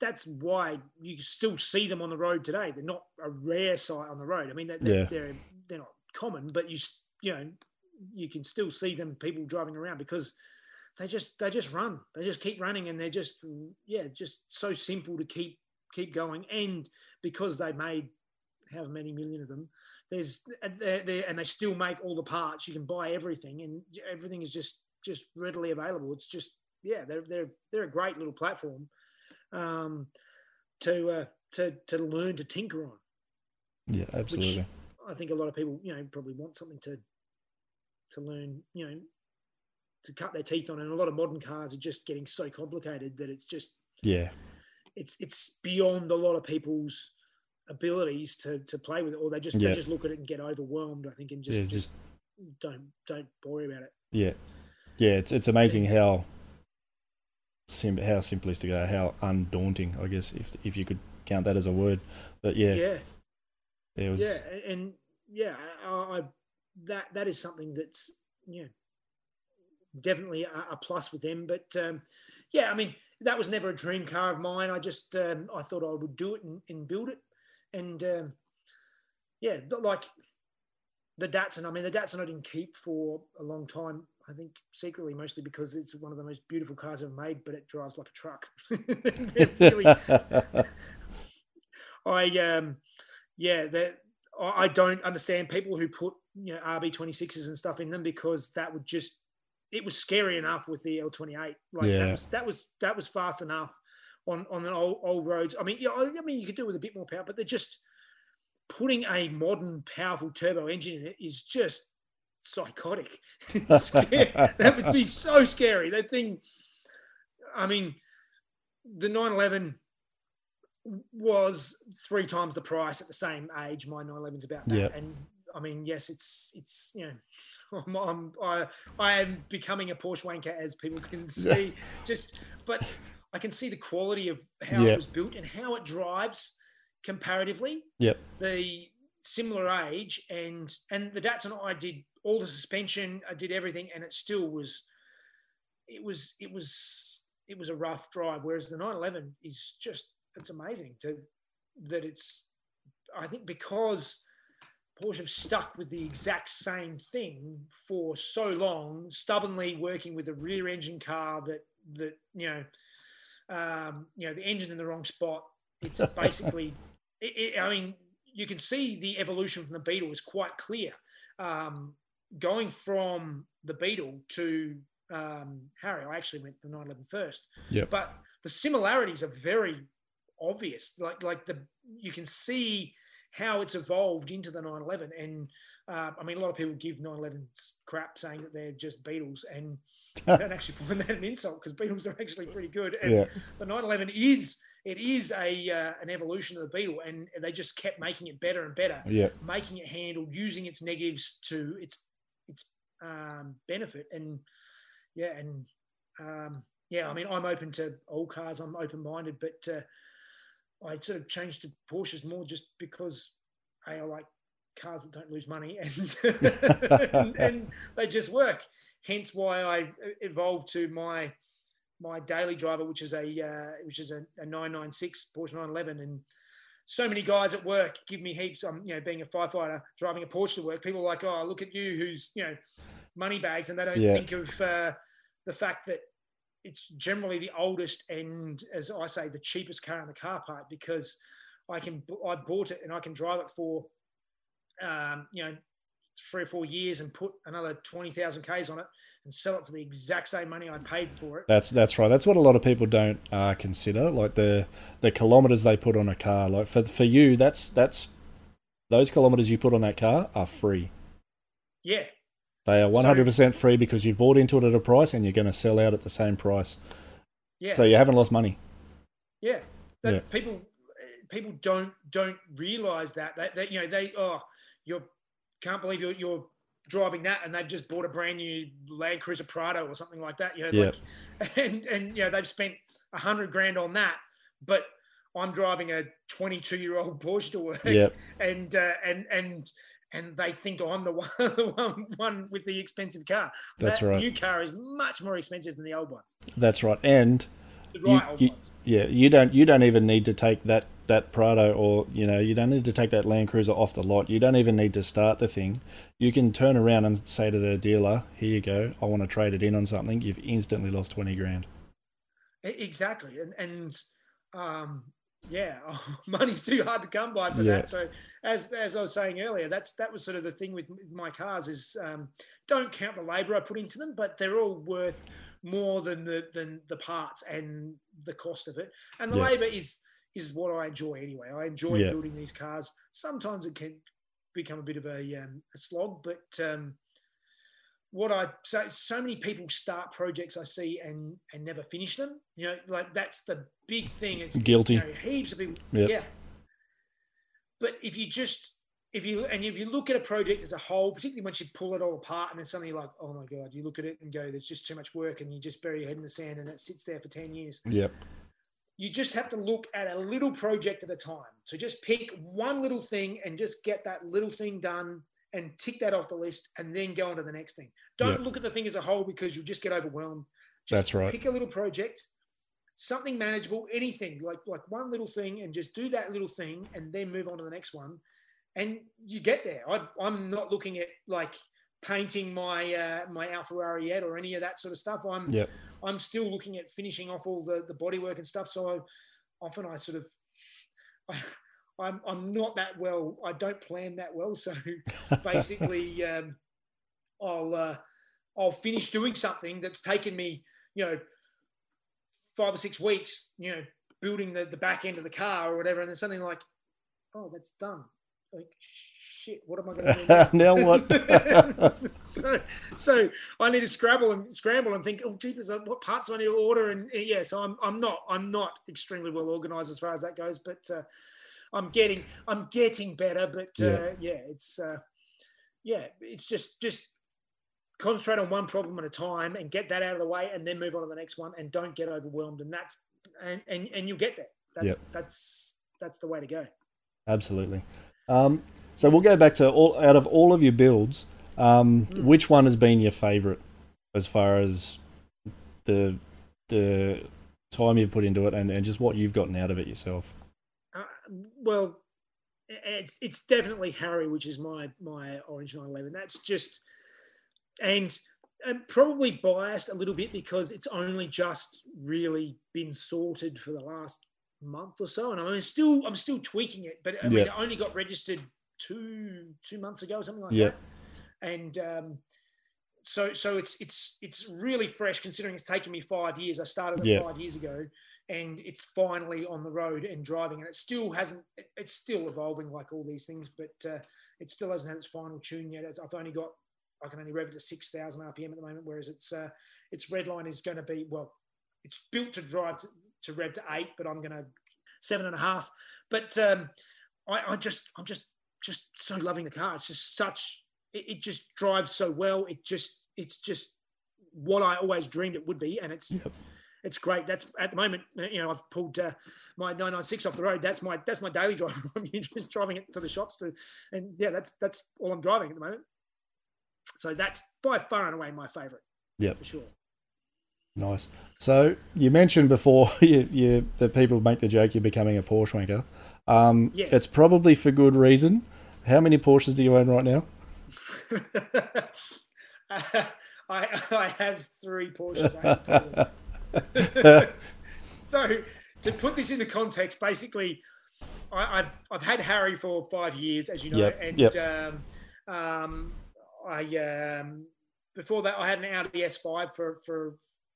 that's why you still see them on the road today. They're not a rare sight on the road. I mean, they're they're, Yeah. they're, they're not common, but you you know you can still see them people driving around because they just they just run. They just keep running, and they're just yeah, just so simple to keep keep going. And because they made however many million of them, there's they're, they're, and they still make all the parts. You can buy everything, and everything is just just readily available. It's just yeah, they're they're they're a great little platform um, to uh, to to learn to tinker on. Yeah, absolutely. I think a lot of people, you know, probably want something to to learn, you know, to cut their teeth on. And a lot of modern cars are just getting so complicated that it's just yeah, it's it's beyond a lot of people's abilities to to play with it, or they just Yeah. they just look at it and get overwhelmed. I think and just, yeah, just just don't don't worry about it. yeah, yeah. It's it's amazing how sim how simplistic, they are, how undaunting. I guess if if you could count that as a word, but yeah, yeah. it was yeah and, and yeah I, I that that is something that's yeah definitely a, a plus with them but um yeah i mean that was never a dream car of mine i just um i thought i would do it and, and build it and um yeah like the datsun i mean the datsun i didn't keep for a long time i think secretly mostly because it's one of the most beautiful cars ever made but it drives like a truck. Really I um yeah that I don't understand people who put you know RB26s and stuff in them because that would just it was scary enough with the L28 like Yeah. that was that was that was fast enough on on the old, old roads I mean yeah I I mean you could do it with a bit more power but they're just putting a modern powerful turbo engine in it is just psychotic that would be so scary that thing I mean the 911 was three times the price at the same age. My 911's about that, Yep. and I mean, yes, it's it's you know, I'm, I'm I I am becoming a Porsche wanker as people can see. Just, but I can see the quality of how Yep. it was built and how it drives comparatively. Yep. The similar age and and the Datsun I did all the suspension, I did everything, and it still was. It was it was it was a rough drive, whereas the 911 is just it's amazing to that it's I think because Porsche have stuck with the exact same thing for so long, stubbornly working with a rear engine car that that you know um, you know the engine's in the wrong spot. It's basically it, it, I mean you can see the evolution from the Beetle is quite clear. Um, going from the Beetle to um, Harry, I actually went the 911 first. Yep. But the similarities are very obvious. Like like the you can see how it's evolved into the 911. And uh, I mean, a lot of people give 911s crap saying that they're just Beetles, and I don't actually find that an insult because Beetles are actually pretty good. And Yeah. the 911 is it is a uh, an evolution of the Beetle, and they just kept making it better and better, Yeah. making it handled, using its negatives to its its um, benefit, and yeah, and um, yeah, I mean, I'm open to all cars. I'm open minded, but uh, I sort of changed to Porsches more just because hey, I like cars that don't lose money and, and, and they just work. Hence why I evolved to my my daily driver, which is a uh, which is a, a 996 Porsche 911, and so many guys at work give me heaps. I'm you know being a firefighter driving a Porsche to work. People are like, oh, look at you, who's you know money bags, and they don't Yeah. think of uh, the fact that it's generally the oldest and, as I say, the cheapest car in the car park because I can I bought it and I can drive it for um, you know three or four years and put another twenty thousand k's on it and sell it for the exact same money I paid for it. That's that's right. That's what a lot of people don't uh, consider, like the the kilometers they put on a car. Like for for you, that's that's those kilometers you put on that car are free. Yeah, They are one hundred percent free because you've bought into it at a price and you're going to sell out at the same price. yeah, So you haven't lost money. yeah. That Yeah. people people don't don't realize that that that you know they oh you can't believe you're you're driving that and they've just bought a brand new Land Cruiser Prado or something like that. You know, Yeah. like, and and you know they've spent a hundred grand on that, but I'm driving a 22 year old Porsche to work, Yeah, and uh, and and and they think I'm the one, the one one with the expensive car. That's that right. New car is much more expensive than the old ones. that's right. And The You- right old you- yeah, you don't you don't even need to take that that Prado or you know you don't need to take that Land Cruiser off the lot. You don't even need to start the thing. You can turn around and say to the dealer, "Here you go. I want to trade it in on something." You've instantly lost twenty grand. Exactly, and and um, yeah, money's too hard to come by for Yeah. that. So as as I was saying earlier, that's that was sort of the thing with my cars is um, don't count the labour I put into them, but they're all worth more than the than the parts and the cost of it. And the Yeah. labour is is what I enjoy anyway. I enjoy Yeah. building these cars. Sometimes it can become a bit of a, um, a slog, but um, what I so so many people start projects I see and and never finish them. You know, like that's the big thing. It's Guilty. You know, heaps of people. Yep. Yeah. But if you just if you and if you look at a project as a whole, particularly once you pull it all apart and then suddenly you're like, oh my god, you look at it and go, there's just too much work, and you just bury your head in the sand and it sits there for ten years Yep. you just have to look at a little project at a time. So just pick one little thing and just get that little thing done and tick that off the list and then go on to the next thing. Don't Yeah. look at the thing as a whole because you'll just get overwhelmed. Just That's right. Pick a little project, something manageable, anything like like one little thing and just do that little thing and then move on to the next one. And you get there. I, I'm not looking at like painting my uh, my Alfa Ferrari yet or any of that sort of stuff. I'm Yep. I'm still looking at finishing off all the, the bodywork and stuff. So I, often I sort of, I, I'm, I'm not that well. I don't plan that well. So basically, um, I'll, uh, I'll finish doing something that's taken me, you know, five or six weeks, you know, building the, the back end of the car or whatever. And then something like, oh, that's done. Like, shit, what am I going to do? now what? so, so I need to scrabble and scramble and think, oh, jeepers, uh, what parts do I need to order? And yeah, so I'm, I'm not, I'm not extremely well organized as far as that goes, but uh, I'm getting, I'm getting better. But uh, Yeah. yeah, it's, uh, yeah, it's just, just concentrate on one problem at a time and get that out of the way, and then move on to the next one, and don't get overwhelmed. And that's, and and, and you'll get there. That's Yep. that's that's the way to go. Absolutely. Um, so we'll go back to all out of all of your builds. Um, Mm. Which one has been your favourite as far as the the time you've put into it and, and just what you've gotten out of it yourself? Uh, well, it's it's definitely Harry, which is my my Orange 911. That's just and and probably biased a little bit because it's only just really been sorted for the last month or so, and I'm still I'm still tweaking it. But I mean, Yeah. it only got registered two two months ago, or something like Yeah. that. And um, so so it's it's it's really fresh considering it's taken me five years. I started it Yeah. five years ago. and it's finally on the road and driving. And it still hasn't. It, it's still evolving like all these things, but uh, it still hasn't had its final tune yet. I've only got. I can only rev it to six thousand RPM at the moment, whereas its uh, its red line is going to be well. It's built to drive to, to rev to eight, but I'm going to seven and a half. But um, I, I just I'm just just so loving the car. It's just such. It, it just drives so well. It just it's just what I always dreamed it would be, and it's yep. it's great. That's at the moment, you know, I've pulled uh, my 996 off the road. That's my that's my daily drive. I'm just driving it to the shops, to, and yeah, that's that's all I'm driving at the moment. So that's by far and away my favourite. Yeah, for sure. Nice. So you mentioned before you, you the people make the joke you're becoming a Porsche wanker. Um, yes. It's probably for good reason. How many Porsches do you own right now? I, I have three Porsches. so to put this into context, basically, I, have I've had Harry for five years, as you know, yep, and yep. Um, um, I um, before that I had an Audi S5 for for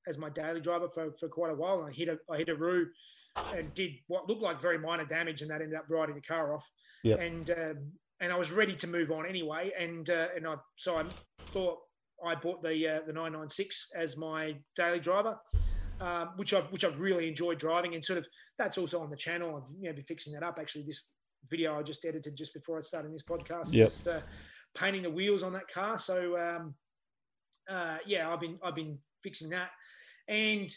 as my daily driver for, for quite a while. And I hit a I hit a roo and did what looked like very minor damage, and that ended up riding the car off. Yep. And um, and I was ready to move on anyway, and uh, and I so I thought I bought the uh, the 996 as my daily driver, um, which I which I've really enjoyed driving, and sort of that's also on the channel. I've you know been fixing that up. Actually, this video I just edited just before I started this podcast yep. was uh, painting the wheels on that car. So um, uh, yeah, I've been I've been fixing that, and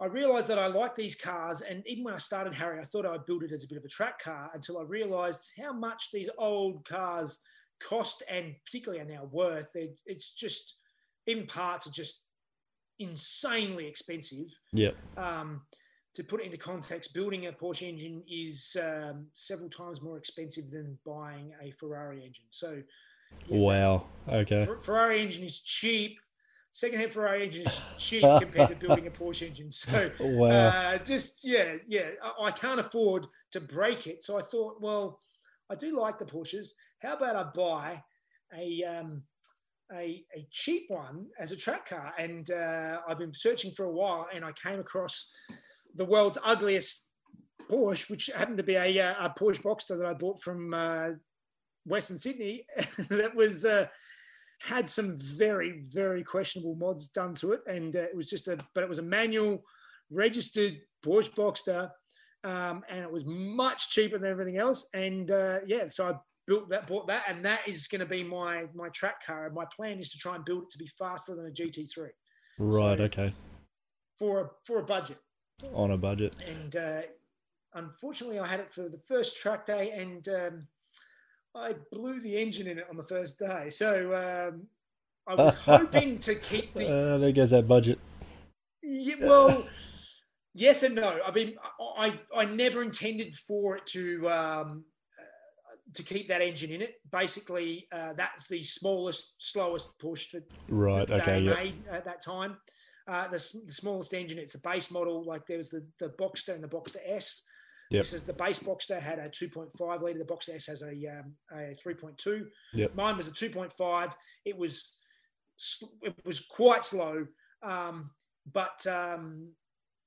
I realized that I like these cars. And even when I started Harry, I thought I'd build it as a bit of a track car until I realized how much these old cars cost and particularly are now worth. it's just, in parts, are just insanely expensive. Yeah. Um, to put it into context, building a Porsche engine is um, several times more expensive than buying a Ferrari engine. So, yeah, wow. Okay. Ferrari engine is cheap secondhand Ferrari engine is cheap compared to building a Porsche engine. So wow. uh, just yeah, yeah, I, I, can't afford to break it. So I thought, well, I do like the Porsches. How about I buy a um, a, a cheap one as a track car? And uh, I've been searching for a while, and I came across the world's ugliest Porsche, which happened to be a, uh, a Porsche Boxster that I bought from uh, Western Sydney. that was uh, had some very very questionable mods done to it, and uh, it was just a but it was a manual registered Porsche Boxster, um, and it was much cheaper than everything else. And uh, yeah, so I built that, bought that, and that is going to be my my track car. My plan is to try and build it to be faster than a GT3. Right. So, okay. For a for a budget. On a budget. And uh, unfortunately, I had it for the first track day, and um, I blew the engine in it on the first day. So um, I was hoping to keep the. Uh, there goes that budget. Yeah, well, yes and no. I mean, I I never intended for it to um, to keep that engine in it. Basically, uh, that's the smallest, slowest Porsche that right. Okay. Made at that time. Uh, the, the smallest engine. It's a base model. Like there was the the Boxster and the Boxster S. Yep. This is the base Boxster had a 2.5 liter. The Boxster S has a um, a 3.2. Yep. Mine was a 2.5. It was it was quite slow, um, but um,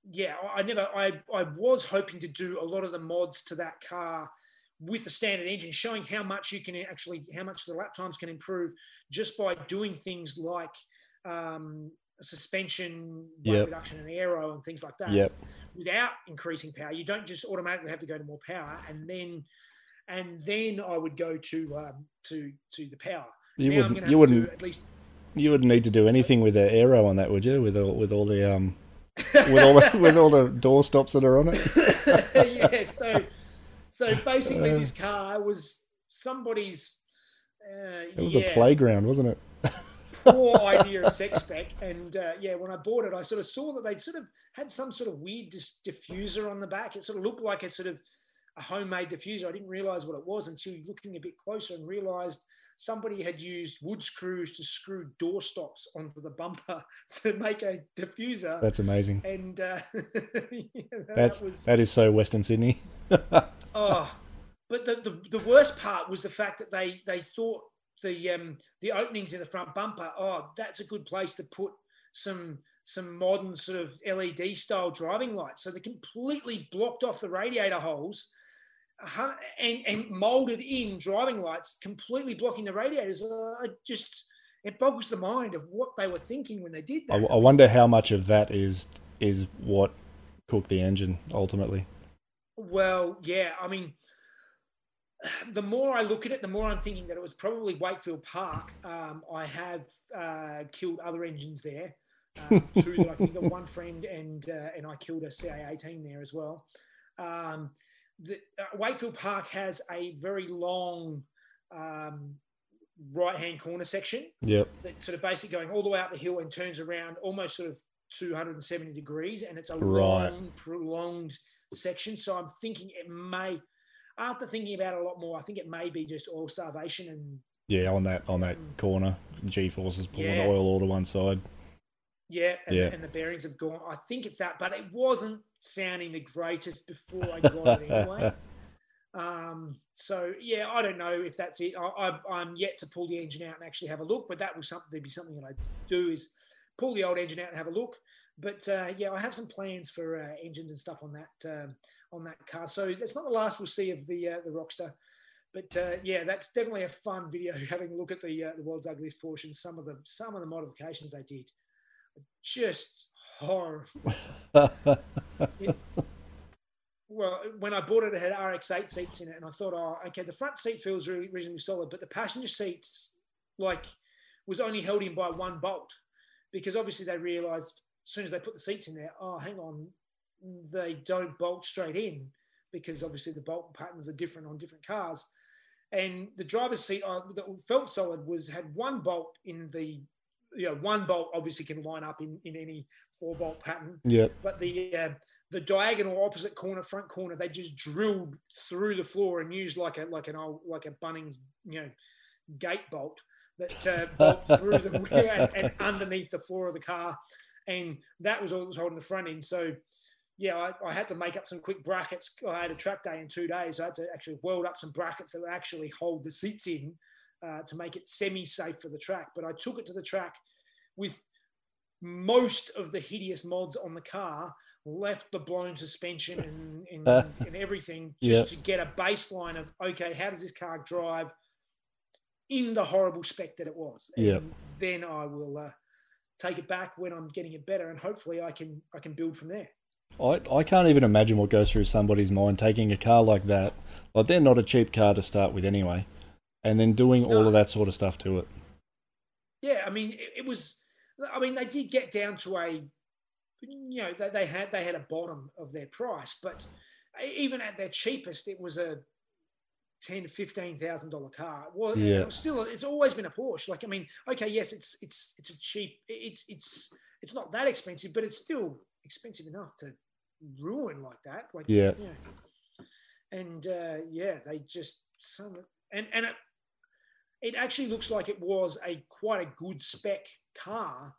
yeah, I, I never. I I was hoping to do a lot of the mods to that car with the standard engine, showing how much you can actually, how much the lap times can improve just by doing things like um, suspension, yep. reduction, and aero, and things like that. Yep without increasing power. You don't just automatically have to go to more power, and then and then I would go to um, to to the power. You now wouldn't. You wouldn't at least. You wouldn't need to do anything with the aero on that, would you? With all with all the um. with all the with all the door stops that are on it. yeah, so so basically, uh, this car was somebody's. Uh, it was yeah. a playground, wasn't it? Poor idea of sex spec. And uh, yeah, when I bought it, I sort of saw that they'd sort of had some sort of weird dis- diffuser on the back. It sort of looked like a sort of a homemade diffuser. I didn't realize what it was until looking a bit closer and realized somebody had used wood screws to screw door stops onto the bumper to make a diffuser. That's amazing. And uh, yeah, that's that, was, that is so Western Sydney. oh, but the, the the worst part was the fact that they they thought the um, the openings in the front bumper. Oh, that's a good place to put some some modern sort of LED style driving lights. So they completely blocked off the radiator holes and, and molded in driving lights, completely blocking the radiators. Uh, I just it boggles the mind of what they were thinking when they did that. I, I wonder how much of that is is what cooked the engine ultimately. Well, yeah, I mean, the more I look at it, the more I'm thinking that it was probably Wakefield Park. Um, I have uh, killed other engines there. Um, true that I think got one friend and uh, and I killed a CA18 there as well. Um, the, uh, Wakefield Park has a very long um, right hand corner section. Yep. That sort of basically going all the way up the hill and turns around almost sort of 270 degrees, and it's a right. long, prolonged section. So I'm thinking it may, after thinking about it a lot more, I think it may be just oil starvation and. Yeah, on that on that um, corner, G forces pulling yeah. oil all to one side. Yeah, and, yeah. The, and the bearings have gone. I think it's that, but it wasn't sounding the greatest before I got it anyway. Um, so yeah, I don't know if that's it. I, am yet to pull the engine out and actually have a look, but that will something be something that I do is pull the old engine out and have a look. But uh, yeah, I have some plans for uh, engines and stuff on that um, on that car. So that's not the last we'll see of the uh, the Rockster. But uh, yeah, that's definitely a fun video. Having a look at the uh, the world's ugliest Porsche, some of the some of the modifications they did, just horrible. it, well, when I bought it, it had RX-8 seats in it, and I thought, oh, okay, the front seat feels really reasonably solid, but the passenger seats, like, was only held in by one bolt, because obviously they realised as soon as they put the seats in there, oh, hang on, they don't bolt straight in, because obviously the bolt patterns are different on different cars. And the driver's seat uh, that felt solid was had one bolt in the you know, one bolt obviously can line up in, in any four bolt pattern. Yeah. But the uh, the diagonal opposite corner, front corner, they just drilled through the floor and used like a like an old like a Bunnings you know gate bolt that uh, bolt through the rear and, and, underneath the floor of the car, and that was all that was holding the front end. So. Yeah, I, I had to make up some quick brackets. I had a track day in two days. So I had to actually weld up some brackets that would actually hold the seats in uh, to make it semi-safe for the track. But I took it to the track with most of the hideous mods on the car, left the blown suspension and, and, uh, and everything just yep. to get a baseline of okay, how does this car drive in the horrible spec that it was? Yeah. Then I will uh, take it back when I'm getting it better, and hopefully I can I can build from there. I, I can't even imagine what goes through somebody's mind taking a car like that. Like they're not a cheap car to start with anyway and then doing no. all of that sort of stuff to it. Yeah, I mean, it, it, was. I mean, they did get down to a, you know, they, they had they had a bottom of their price, but even at their cheapest, it was a ten fifteen thousand dollar car. Well, yeah. it was still, it's always been a Porsche. Like, I mean, okay, yes, it's it's it's a cheap. It's it's it's not that expensive, but it's still expensive enough to ruin like that. Like, yeah. And uh, yeah, they just some and and it, it actually looks like it was a quite a good spec car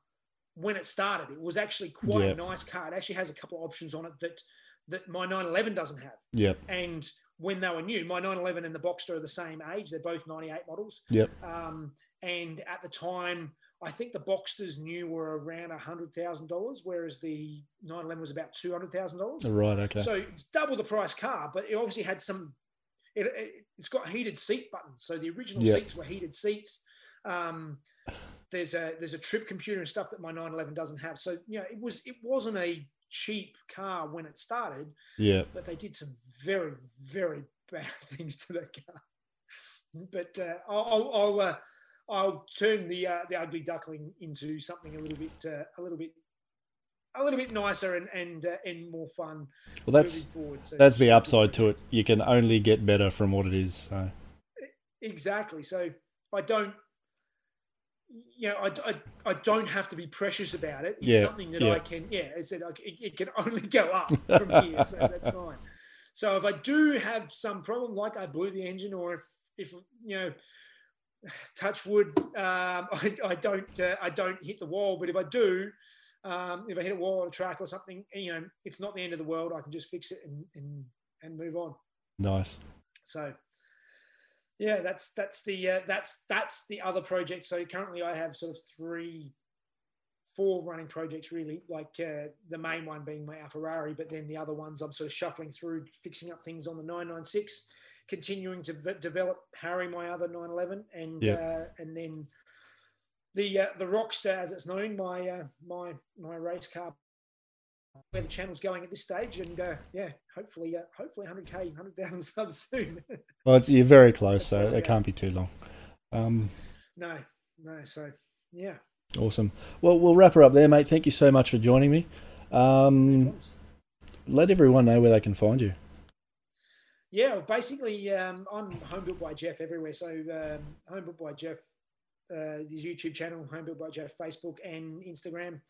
when it started. It was actually quite a nice car. It actually has a couple of options on it that that my 911 doesn't have. Yeah. And when they were new, my 911 and the Boxster are the same age. They're both 98 models. Yep. Um, and at the time, I think the Boxsters new were around hundred thousand dollars, whereas the 911 was about two hundred thousand dollars. Right. Okay. So it's double the price car, but it obviously had some it, it, has got heated seat buttons. So the original yep. seats were heated seats. Um, there's a there's a trip computer and stuff that my 911 doesn't have. So you know, it was it wasn't a cheap car when it started. Yeah. But they did some very very bad things to that car. But uh, I'll I'll, uh, I'll turn the uh, the ugly duckling into something a little bit uh, a little bit a little bit nicer and and uh, and more fun. Well, that's so that's the upside to it. You can only get better from what it is. So. Exactly. So I don't, you know, I, I, I don't have to be precious about it. It's yeah, something that yeah. I can, yeah, I said, it, it can only go up from here, so that's fine. So if I do have some problem, like I blew the engine, or if if you know, touch wood, um, I, I don't uh, I don't hit the wall, but if I do, um, if I hit a wall on a track or something, you know, it's not the end of the world. I can just fix it and and, and move on. Nice. So, yeah, that's that's the uh, that's that's the other project. So currently, I have sort of three four running projects really, like uh, the main one being my Ferrari, but then the other ones I'm sort of shuffling through, fixing up things on the 996, continuing to v- develop Harry, my other 911, and Yep. uh, and then the uh, the Rockster, as it's known, my uh, my my race car. Where the channel's going at this stage, and uh, yeah, hopefully, uh, hopefully 100k, 100,000 subs soon. Well, it's, you're very close, so it can't be too long. Um, no, no, so yeah. awesome. Well, we'll wrap her up there, mate. Thank you so much for joining me. Um, let everyone know where they can find you. Yeah, well, basically, um, I'm home built by Jeff everywhere. So um, home built by Jeff, uh, his YouTube channel, home built by Jeff, Facebook and Instagram.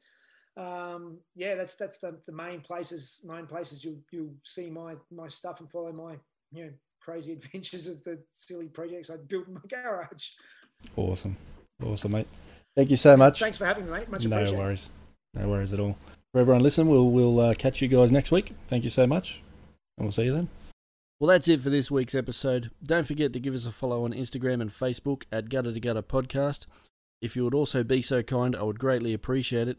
Um, yeah, that's that's the, the main places, main places you'll you'll see my my stuff and follow my you know crazy adventures of the silly projects I built in my garage. Awesome. Awesome, mate. Thank you so much. Thanks for having me, mate. Much no worries. No worries at all. For everyone listening, we'll we'll uh, catch you guys next week. Thank you so much, and we'll see you then. Well, that's it for this week's episode. Don't forget to give us a follow on Instagram and Facebook at Gutter to Gutter Podcast. If you would also be so kind, I would greatly appreciate it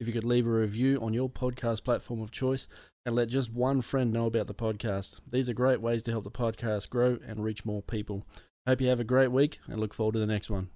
if you could leave a review on your podcast platform of choice and let just one friend know about the podcast. These are great ways to help the podcast grow and reach more people. Hope you have a great week and look forward to the next one.